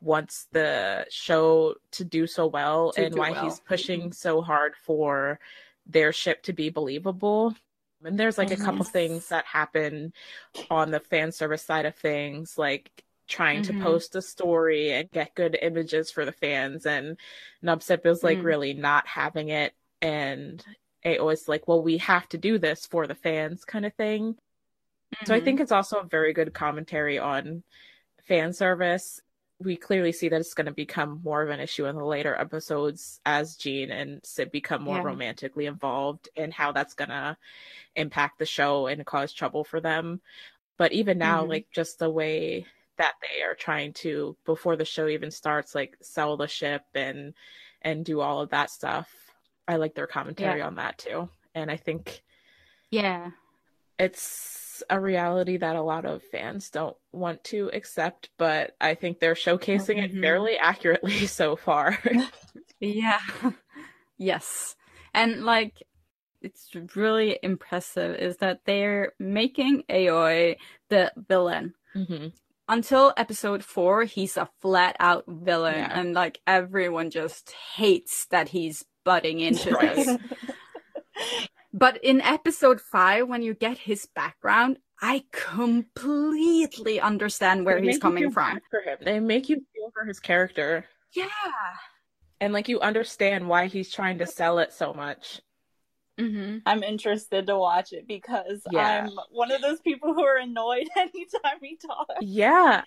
wants the show to do so well to and why well. he's pushing mm-hmm. so hard for their ship to be believable and there's like mm-hmm. a couple things that happen on the fan service side of things like trying mm-hmm. to post a story and get good images for the fans and Nupsip is like mm. really not having it and it was like, well, we have to do this for the fans kind of thing. Mm-hmm. So I mm-hmm. think it's also a very good commentary on fan service. We clearly see that it's going to become more of an issue in the later episodes as Jean and Sid become more yeah. romantically involved and how that's going to impact the show and cause trouble for them. But even now, mm-hmm. like just the way that they are trying to before the show even starts like sell the ship and and do all of that stuff I like their commentary yeah. on that too. And I think yeah, it's a reality that a lot of fans don't want to accept, but I think they're showcasing mm-hmm. it fairly accurately (laughs) so far. (laughs) yeah. yes. And like it's really impressive is that they're making Aoi the villain. Mm-hmm. Until episode four, he's a flat out villain, yeah. and like everyone just hates that he's butting into this. (laughs) but in episode five, when you get his background, I completely understand where he's coming from. For him. They make you feel for his character. Yeah. And like you understand why he's trying to sell it so much. Mm-hmm. I'm interested to watch it because yeah. I'm one of those people who are annoyed (laughs) anytime he talks. Yeah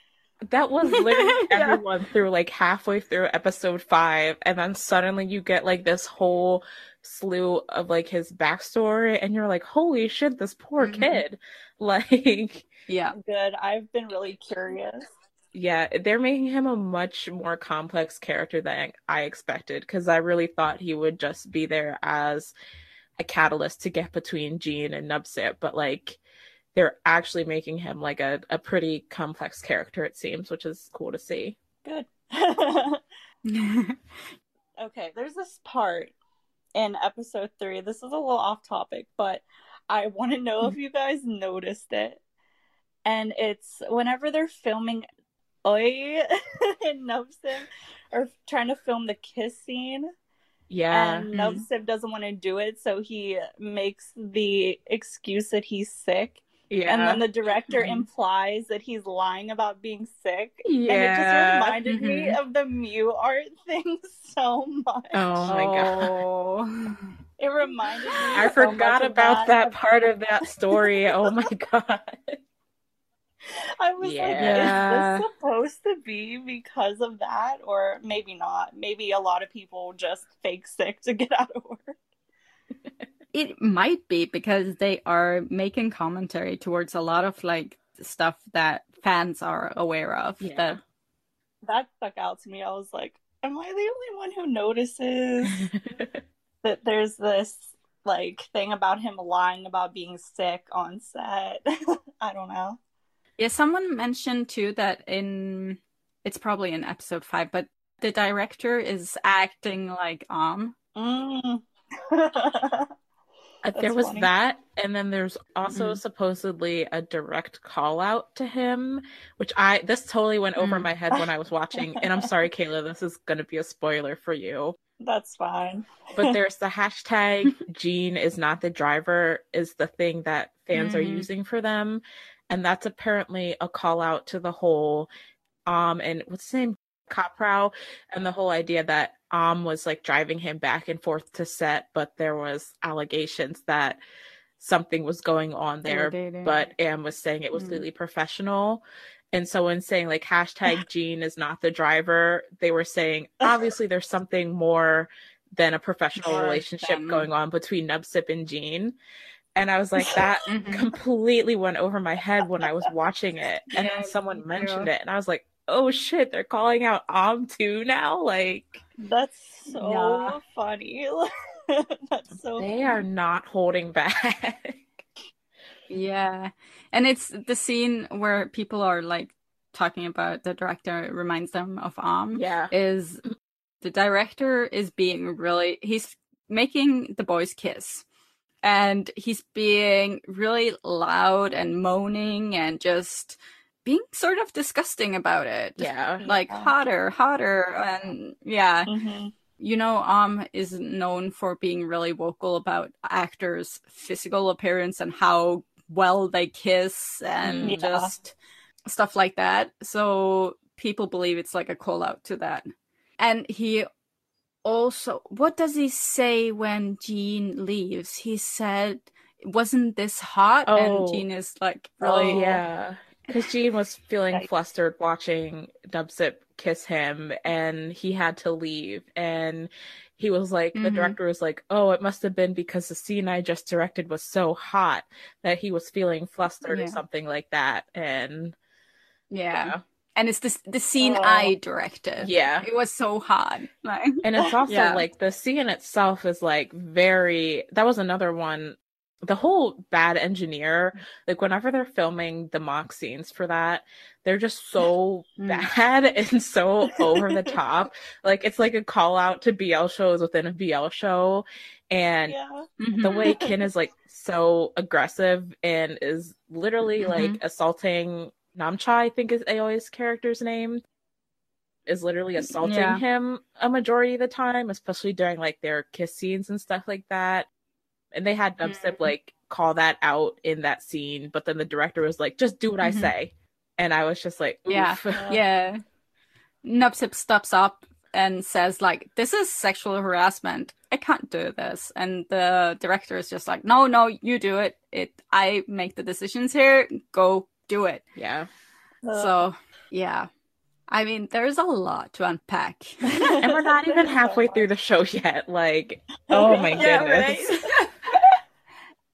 that was (laughs) literally yeah. everyone through like halfway through episode five, and then suddenly you get like this whole slew of like his backstory, and you're like, holy shit, this poor mm-hmm. kid. (laughs) Like, yeah, good. I've been really curious. Yeah, they're making him a much more complex character than I expected because I really thought he would just be there as a catalyst to get between Jean and Nupsip, but like they're actually making him like a, a pretty complex character, it seems, which is cool to see. Good. (laughs) okay, there's this part in episode three. This is a little off topic, but I want to know if (laughs) you guys noticed it. And it's whenever they're filming Aoi (laughs) and Nubsib are trying to film the kiss scene. Yeah. And hmm. Nubsib doesn't want to do it, so he makes the excuse that he's sick. Yeah. And then the director Mhm. implies that he's lying about being sick. And it just reminded me Mhm. of the Mew art (laughs) thing so much. Oh my god. (laughs) It reminded me. I so forgot about that part of that story. Oh my (laughs) god. I was Yeah. like, is this supposed to be because of that? Or maybe not. Maybe a lot of people just fake sick to get out of work. It might be because they are making commentary towards a lot of like stuff that fans are aware of. Yeah. That That stuck out to me. I was like, am I the only one who notices (laughs) that there's this like thing about him lying about being sick on set? (laughs) I don't know. yeah, someone mentioned too that in it's probably in episode five, but the director is acting like um. Mm. (laughs) Uh, there was funny. that, and then there's also Mhm. supposedly a direct call out to him, which I this totally went over Mm. my head when I was watching. And I'm sorry, (laughs) Kayla, this is gonna be a spoiler for you. That's fine. But (laughs) there's the hashtag Gene is not the driver is the thing that fans are Mhm. using for them. And that's apparently a call out to the whole um and what's his name? Kaprow and the whole idea that Am was like driving him back and forth to set, but there was allegations that something was going on there, but Am was saying it was Mm. really professional. And so when saying like hashtag (laughs) Gene is not the driver, they were saying obviously there's something more than a professional More relationship than- going on between Nubsip and Gene. And I was like, (laughs) that Mhm. completely went over my head when I was watching it. And Yeah, then someone mentioned too. it, and I was like, oh shit, they're calling out Om too now? Like, That's so Yeah. funny. (laughs) That's so they are not holding back. Yeah. And it's the scene where people are like talking about the director reminds them of Am. Yeah. Is the director is being really he's making the boys kiss. And he's being really loud and moaning and just being sort of disgusting about it. Yeah. Like Yeah. hotter, hotter and yeah. hmm You know, Um is known for being really vocal about actors' physical appearance and how well they kiss and Yeah. just stuff like that. So people believe it's like a call out to that. And he also, what does he say when Jean leaves? He said, "Wasn't this hot?" Oh. And Jean is like, "Really?" Oh, yeah. Because Gene was feeling Right. flustered watching Nubsip kiss him, and he had to leave. And he was like, the Mhm. director was like, oh, it must have been because the scene I just directed was so hot that he was feeling flustered or something like that. And yeah. yeah. And it's this the scene Oh. I directed. Yeah. It was so hot. Like, And it's also (laughs) Yeah. like the scene itself is like very that was another one. The whole bad engineer, like whenever they're filming the mock scenes for that, they're just so (laughs) Mm. bad (laughs) and so over the top. Like it's like a call out to BL shows within a BL show. And Yeah. the Mhm. way Kin is like so aggressive and is literally Mhm. like assaulting Namcha, I think is Aoi's character's name, is literally assaulting Yeah. him a majority of the time, especially during like their kiss scenes and stuff like that. And they had Nubsip Mhm. like call that out in that scene, but then the director was like, just do what I Mhm. say. And I was just like, Yeah. oof. yeah. Nubsip stops up and says like, "This is sexual harassment. I can't do this." And the director is just like, "No, no, you do it. It. I make the decisions here. Go do it." yeah. So yeah, I mean, there's a lot to unpack. And we're not (laughs) even halfway through the show yet. Like, (laughs) oh my Yeah, goodness. right?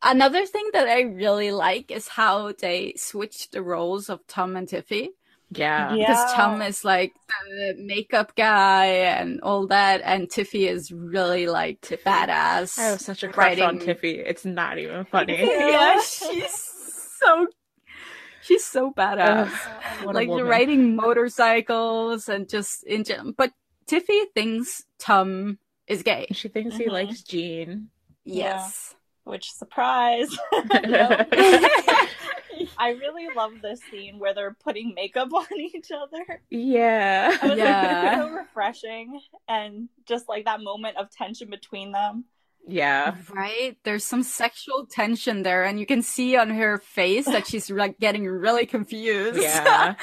Another thing that I really like is how they switch the roles of Tom and Tiffy. Yeah. Yeah. Because Tom is like the makeup guy and all that, and Tiffy is really like badass. I have such a crush on writing- Tiffy. It's not even funny. (laughs) Yeah, she's so she's so badass. like riding motorcycles and just in general. But Tiffy thinks Tom is gay. She thinks mm-hmm. he likes Jean. Yes. Yeah. Which surprise. (laughs) (laughs) (laughs) I really love this scene where they're putting makeup on each other. Yeah. yeah. Like, so refreshing and just like that moment of tension between them. Yeah. Right? There's some sexual tension there and you can see on her face that she's like getting really confused. Yeah.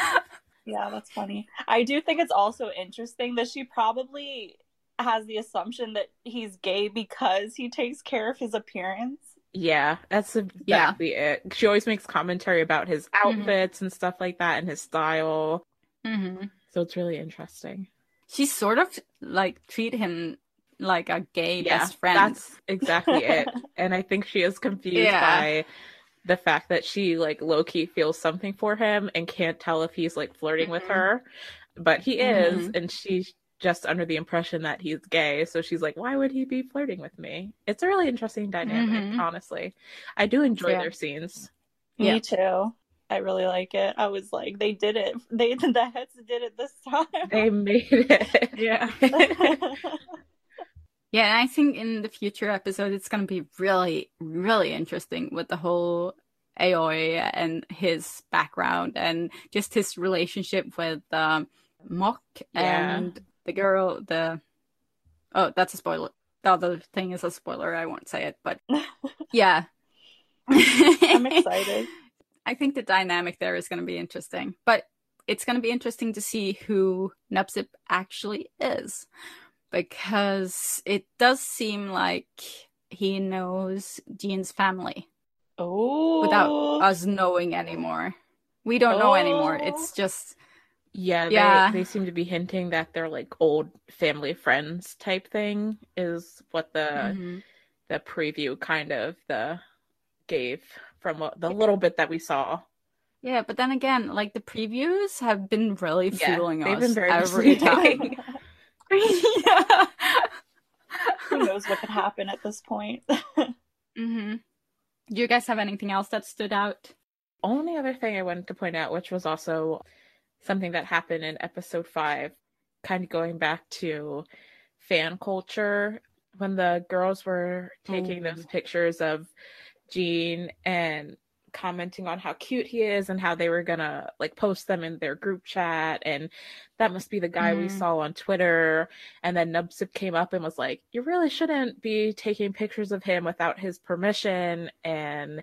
yeah, that's funny. I do think it's also interesting that she probably has the assumption that he's gay because he takes care of his appearance. Yeah, that's exactly yeah. it. She always makes commentary about his mm-hmm. outfits mm-hmm. and stuff like that and his style. Mm-hmm. So it's really interesting. She sort of like treat him like a gay yeah, best friend. That's exactly it. (laughs) And I think she is confused yeah. by the fact that she like low key feels something for him and can't tell if he's like flirting mm-hmm. with her. But he is, mm-hmm. and she's just under the impression that he's gay. So she's like, why would he be flirting with me? It's a really interesting dynamic, mm-hmm. honestly. I do enjoy yeah. their scenes. Me yeah. too. I really like it. I was like, they did it. (laughs) They the heads did it this time. They made it. (laughs) yeah. (laughs) yeah, and I think in the future episode it's gonna be really, really interesting with the whole Aoi and his background and just his relationship with um, Mock yeah. and the girl, the oh, that's a spoiler. The other thing is a spoiler. I won't say it, but (laughs) yeah, I'm (laughs) excited. I think the dynamic there is going to be interesting, but it's going to be interesting to see who Nubsip actually is, because it does seem like he knows Gene's family. Oh, without us knowing anymore, we don't oh. know anymore. It's oh. just yeah, yeah. They, they seem to be hinting that they're like old family friends type thing is what the mm-hmm. the preview kind of the gave from what, the little bit that we saw. Yeah, but then again, like the previews have been really yeah, fueling they've us been very every (laughs) time. (laughs) yeah. Who knows what could happen at this point? (laughs) mm-hmm. Do you guys have anything else that stood out? Only other thing I wanted to point out, which was also something that happened in episode five, kind of going back to fan culture when the girls were taking those mm. pictures of Gene and commenting on how cute he is and how they were gonna like post them in their group chat and that must be the guy mm. we saw on Twitter and then Nubsip came up and was like you really shouldn't be taking pictures of him without his permission and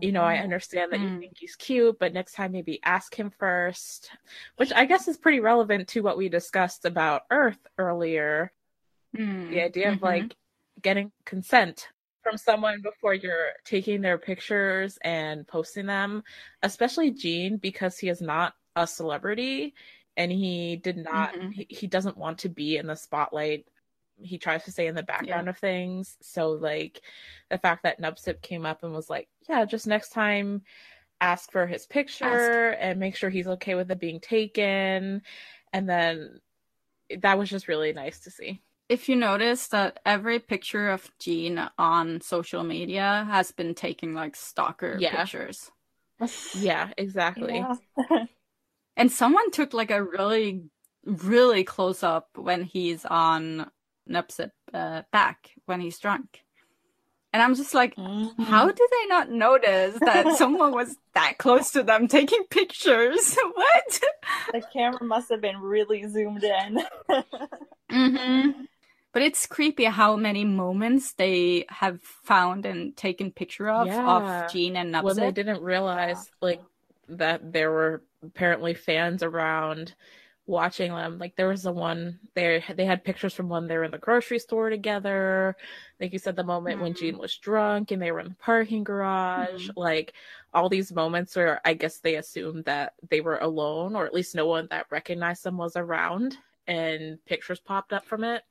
you know, I understand that mm. you think he's cute, but next time maybe ask him first, which I guess is pretty relevant to what we discussed about Earth earlier. Mm. The idea mm-hmm. of like getting consent from someone before you're taking their pictures and posting them, especially Gene, because he is not a celebrity and he did not, mm-hmm. he, he doesn't want to be in the spotlight he tries to stay in the background yeah. of things. So like the fact that Nubsip came up and was like, yeah, just next time ask for his picture ask. and make sure he's okay with it being taken. And then that was just really nice to see. If you notice that every picture of Gene on social media has been taking like stalker yeah. pictures. (laughs) Yeah, exactly. Yeah. (laughs) and someone took like a really really close up when he's on Nubsip uh, back when he's drunk. And I'm just like, mm-hmm. how did they not notice that (laughs) someone was that close to them taking pictures? (laughs) what? The camera must have been really zoomed in. (laughs) mm-hmm. But it's creepy how many moments they have found and taken picture of yeah. of Gene and Nubsip. When they didn't realize like that there were apparently fans around watching them. Like there was the one they they had pictures from when they were in the grocery store together. Like you said, the moment mm-hmm. when Gene was drunk and they were in the parking garage. Mm-hmm. Like all these moments where I guess they assumed that they were alone, or at least no one that recognized them was around, and pictures popped up from it.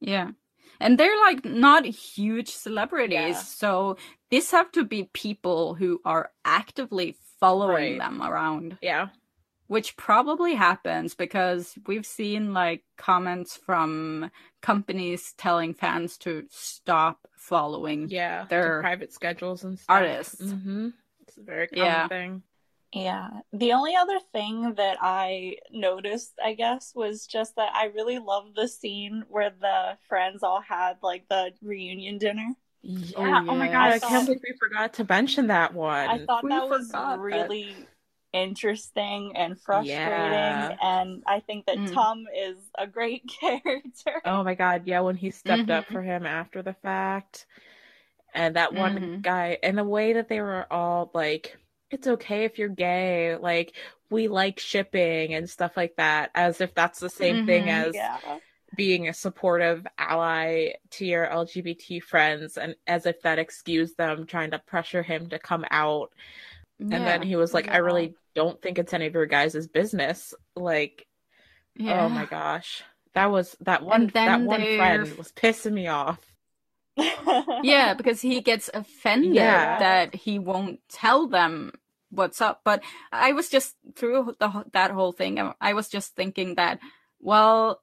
Yeah. And they're like not huge celebrities. Yeah. So these have to be people who are actively following right. them around. Yeah which probably happens because we've seen like comments from companies telling fans to stop following yeah their private schedules and stuff. artists mm-hmm. It's a very common yeah. thing. Yeah. The only other thing that I noticed, I guess, was just that I really love the scene where the friends all had like the reunion dinner. Yeah. Oh, yeah. oh my god, I, I thought, can't believe we forgot to mention that one. I thought we that was really that. Interesting and frustrating. Yeah. And I think that mm. Tom is a great (laughs) character. Oh my god, yeah, when he stepped mm-hmm. up for him after the fact. And that one mm-hmm. guy, and the way that they were all like it's okay if you're gay. Like we like shipping and stuff like that, as if that's the same mm-hmm, thing as yeah. being a supportive ally to your LGBT friends, and as if that excused them trying to pressure him to come out. Yeah. And then he was like, yeah. "I really don't think it's any of your guys' business." Like, oh my gosh, that was that one. That one they're... friend was pissing me off (laughs) yeah, because he gets offended yeah. that he won't tell them what's up. But I was just through the, that whole thing. I was just thinking that, well,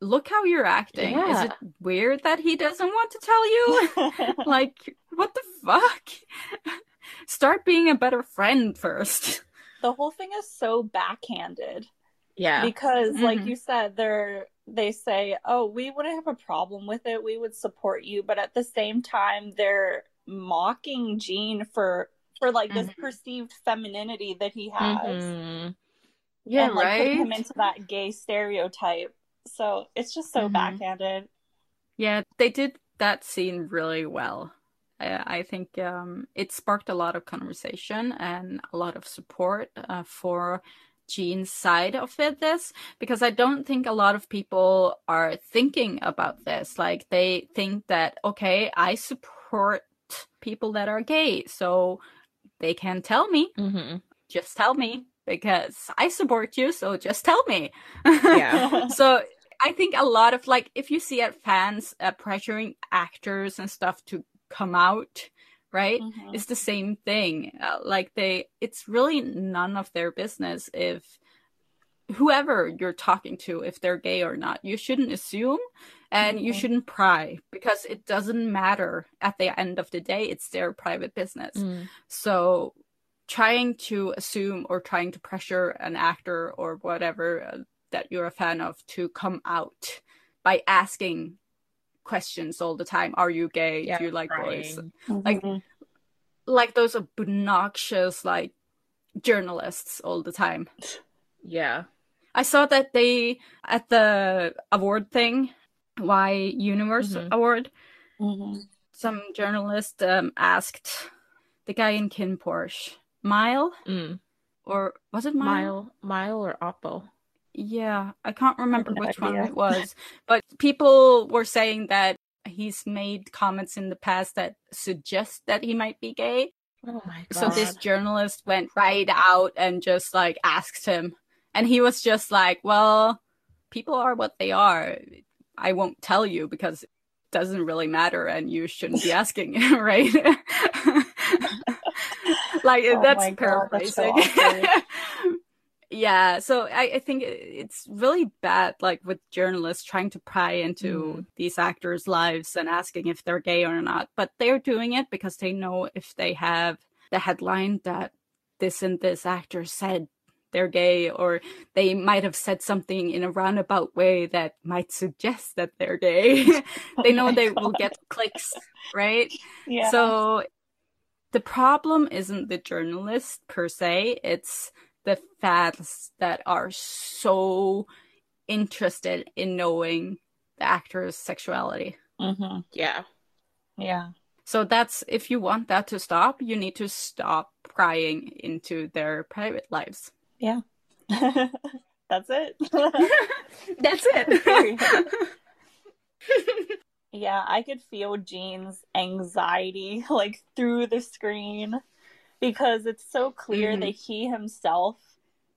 look how you're acting. Yeah. Is it weird that he doesn't want to tell you? (laughs) (laughs) like, what the fuck? Start being a better friend first. (laughs) The whole thing is so backhanded. Yeah. Because, mm-hmm. like you said, they're they say, "Oh, we wouldn't have a problem with it. We would support you." But at the same time, they're mocking Gene for for like mm-hmm. this perceived femininity that he has. Mm-hmm. Yeah, and, like, right. Putting him into that gay stereotype. So it's just so mm-hmm. backhanded. Yeah, they did that scene really well. I, I think um, it sparked a lot of conversation and a lot of support uh, for Gene's side of it this because I don't think a lot of people are thinking about this. Like they think that okay, I support people that are gay, so they can tell me. Mm-hmm. Just tell me because I support you, so just tell me. Yeah. (laughs) (laughs) so I think a lot of like if you see at fans uh, pressuring actors and stuff to come out right mm-hmm. it's the same thing uh, like they it's really none of their business if whoever you're talking to if they're gay or not you shouldn't assume and mm-hmm. you shouldn't pry because it doesn't matter at the end of the day it's their private business mm. so trying to assume or trying to pressure an actor or whatever uh, that you're a fan of to come out by asking questions all the time. Are you gay? Yeah, Do you like crying. boys? Mm-hmm. Like like those obnoxious like journalists all the time. Yeah. I saw that they at the award thing, Y Universe mm-hmm. Award, mm-hmm. some journalist um, asked the guy in KinnPorsche, Mile, mm. or was it Mile? Mile, Mile or Apo? Yeah, I can't remember I which idea. one it (laughs) was. but people were saying that he's made comments in the past that suggest that he might be gay. Oh my god. So this journalist went right out and just like asked him. And he was just like, Well, people are what they are. I won't tell you because it doesn't really matter and you shouldn't be asking, (laughs) right? (laughs) like oh that's paraphrasing. That's so yeah so I, I, think it's really bad like with journalists trying to pry into mm. these actors lives and asking if they're gay or not but they're doing it because they know if they have the headline that this and this actor said they're gay or they might have said something in a roundabout way that might suggest that they're gay (laughs) (laughs) they know oh they God. will get clicks right yeah. so the problem isn't the journalist per se it's the fans that are so interested in knowing the actor's sexuality. Mm-hmm. Yeah. Yeah. So that's if you want that to stop, you need to stop prying into their private lives. Yeah. (laughs) that's it. (laughs) that's it. (laughs) yeah, I could feel Gene's anxiety like through the screen because it's so clear mm-hmm. that he himself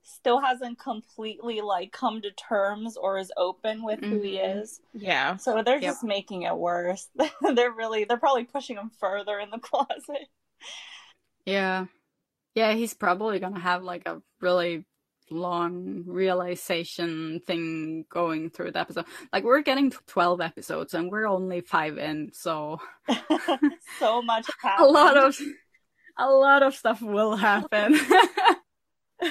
still hasn't completely like come to terms or is open with mm-hmm. who he mm-hmm. is. Yeah. So they're yep. just making it worse. (laughs) they're really they're probably pushing him further in the (laughs) closet. Yeah. Yeah, he's probably going to have like a really long realization thing going through the episode. Like we're getting 12 episodes and we're only 5 in, so (laughs) so much happened. a lot of a lot of stuff will happen. (laughs)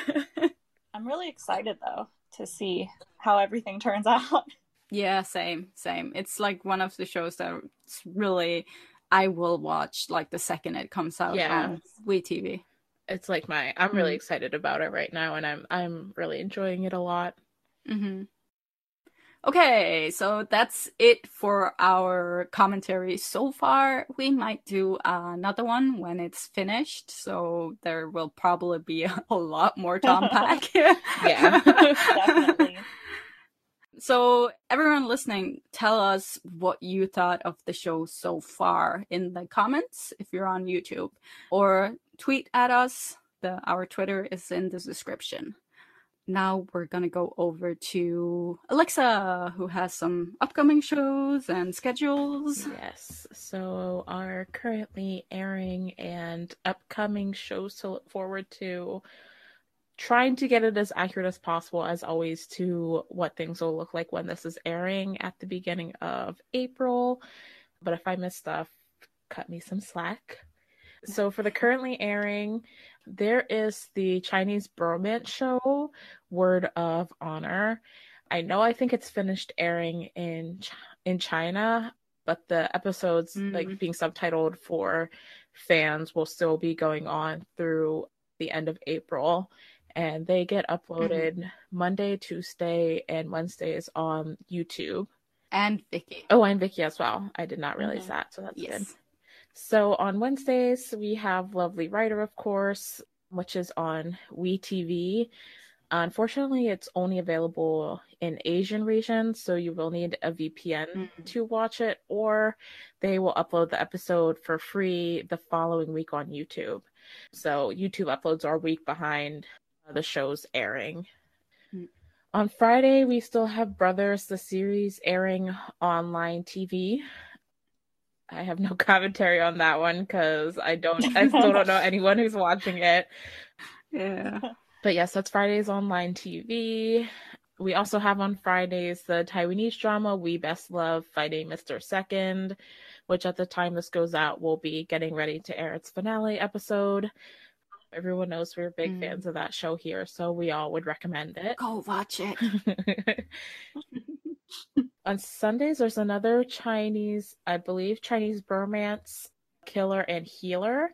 I'm really excited though to see how everything turns (laughs) out. Yeah, same, same. It's like one of the shows that's really I will watch like the second it comes out yeah. on WeTV. It's like my I'm really mm-hmm. excited about it right now and I'm I'm really enjoying it a lot. Mm-hmm. Okay, so that's it for our commentary so far. We might do another one when it's finished, so there will probably be (laughs) a lot more Tom (laughs) Pack. yeah, (laughs) definitely. So, everyone listening, tell us what you thought of the show so far in the comments if you're on YouTube, or tweet at us. The our Twitter is in the description now we're gonna go over to Alexa, who has some upcoming shows and schedules. Yes, so our currently airing and upcoming shows to look forward to. Trying to get it as accurate as possible, as always, to what things will look like when this is airing at the beginning of April. But if I miss stuff, cut me some slack. So for the currently airing, there is the Chinese bromance show, Word of Honor. I know I think it's finished airing in in China, but the episodes mm-hmm. like being subtitled for fans will still be going on through the end of April and they get uploaded mm-hmm. Monday, Tuesday, and Wednesdays on YouTube. And Viki. Oh, and Viki as well. I did not realize mm-hmm. that, so that's yes. good. So on Wednesdays, we have Lovely Writer, of course, which is on WeTV. Unfortunately, it's only available in Asian regions, so you will need a VPN mm-hmm. to watch it, or they will upload the episode for free the following week on YouTube. So YouTube uploads are a week behind the show's airing. Mm-hmm. On Friday, we still have Brothers, the series airing online TV. I have no (laughs) commentary on that one because I don't, I (laughs) still don't know anyone who's watching it. Yeah. But yes, that's Fridays online TV. We also have on Fridays the Taiwanese drama We Best Love Fighting Mr. Second, which at the time this goes out will be getting ready to air its finale episode. Everyone knows we're big mm. fans of that show here, so we all would recommend it. Go watch it. (laughs) On Sundays, there's another Chinese, I believe, Chinese bromance killer and healer.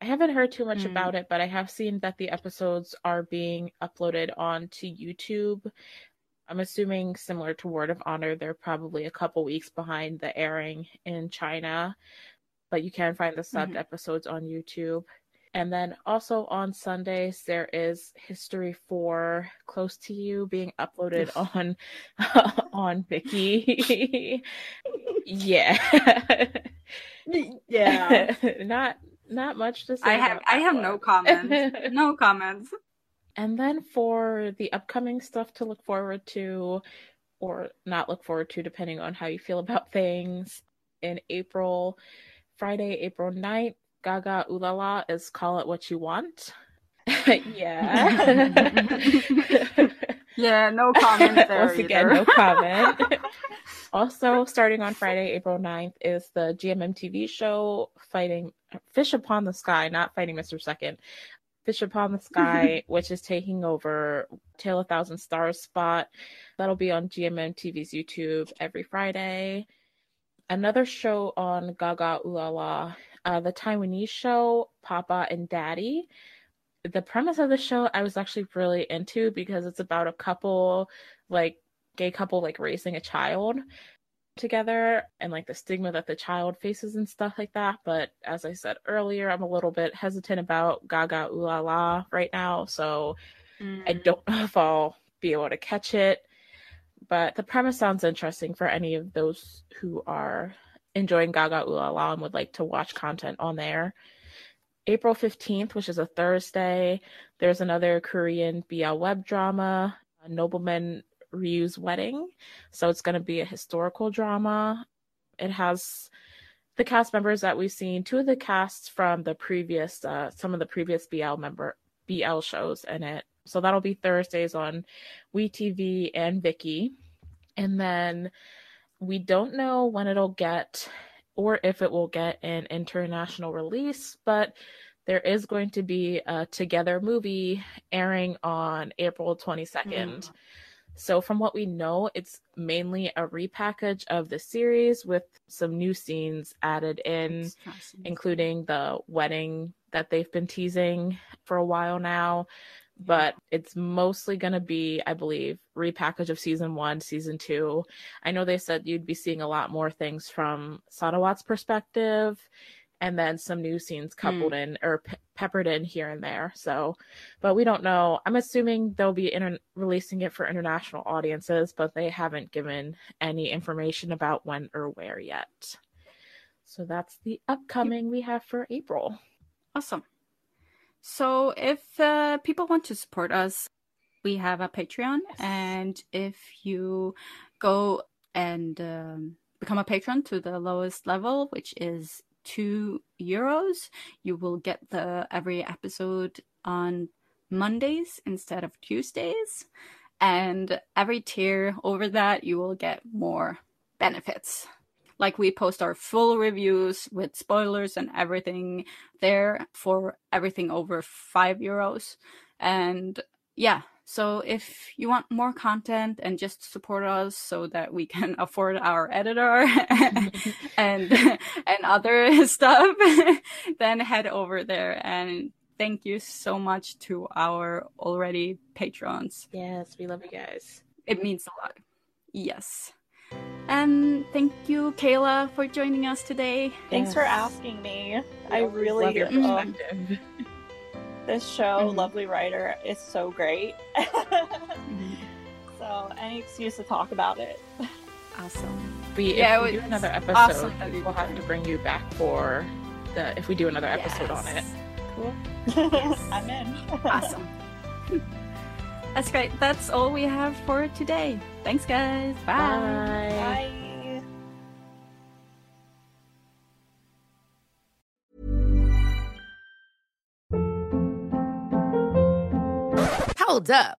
I haven't heard too much mm. about it, but I have seen that the episodes are being uploaded onto YouTube. I'm assuming similar to Word of Honor, they're probably a couple weeks behind the airing in China, but you can find the subbed mm-hmm. episodes on YouTube. And then also on Sundays, there is History 4 Close to You being uploaded on (laughs) on Viki. yeah. yeah. (laughs) not not much to say. I have I have one. no comments. (laughs) no comments. And then for the upcoming stuff to look forward to or not look forward to depending on how you feel about things in April, Friday, April 9th, GagaOOLala is Call It What You Want. (laughs) yeah. yeah, no comment there. Once again, no comment. (laughs) also, starting on Friday, April 9th, is the GMM TV show Fighting Fish Upon the Sky, not Fighting Mr. Second. Fish Upon the Sky, (laughs) which is taking over Tale of Thousand Stars spot. That'll be on GMM TV's YouTube every Friday. Another show on GagaOOLala uh, the Taiwanese show Papa and Daddy. The premise of the show I was actually really into because it's about a couple, like gay couple, like raising a child together and like the stigma that the child faces and stuff like that. But as I said earlier, I'm a little bit hesitant about GagaOOLala right now, so mm. I don't (laughs) know if I'll be able to catch it. But the premise sounds interesting for any of those who are enjoying GagaOOLala and would like to watch content on there. April 15th, which is a Thursday, there's another Korean BL web drama, Nobleman Ryu's Wedding. So it's going to be a historical drama. It has the cast members that we've seen, two of the casts from the previous, uh, some of the previous BL member BL shows in it. So that'll be Thursdays on WeTV and Viki. And then we don't know when it'll get or if it will get an international release, but there is going to be a Together movie airing on April 22nd. Mm. So, from what we know, it's mainly a repackage of the series with some new scenes added in, including the wedding that they've been teasing for a while now. But it's mostly going to be, I believe, repackage of season one, season two. I know they said you'd be seeing a lot more things from Sarawat's perspective and then some new scenes coupled mm. in or pe- peppered in here and there. So, but we don't know. I'm assuming they'll be inter- releasing it for international audiences, but they haven't given any information about when or where yet. So that's the upcoming we have for April. Awesome. So if uh, people want to support us, we have a Patreon, yes. and if you go and um, become a patron to the lowest level, which is two euros, you will get the every episode on Mondays instead of Tuesdays. And every tier over that, you will get more benefits. Like we post our full reviews with spoilers and everything there for everything over five euros. And yeah, so if you want more content and just support us so that we can (laughs) afford our editor (laughs) and and other (laughs) stuff, then head over there and thank you so much to our already patrons. Yes, we love you guys. It means a lot. Yes. And thank you, Kayla, for joining us today. Thanks yes. for asking me. I really love your perspective. This show, mm-hmm. Lovely Writer, is so great. (laughs) mm-hmm. So any excuse to talk about it. Awesome. We, yeah, if we do another episode, awesome we'll have to bring you back for the if we do another episode yes. on it. Cool. yes. (laughs) I'm in. awesome. (laughs) That's great. That's all we have for today. Thanks, guys. Bye. Bye. Bye. Hold up.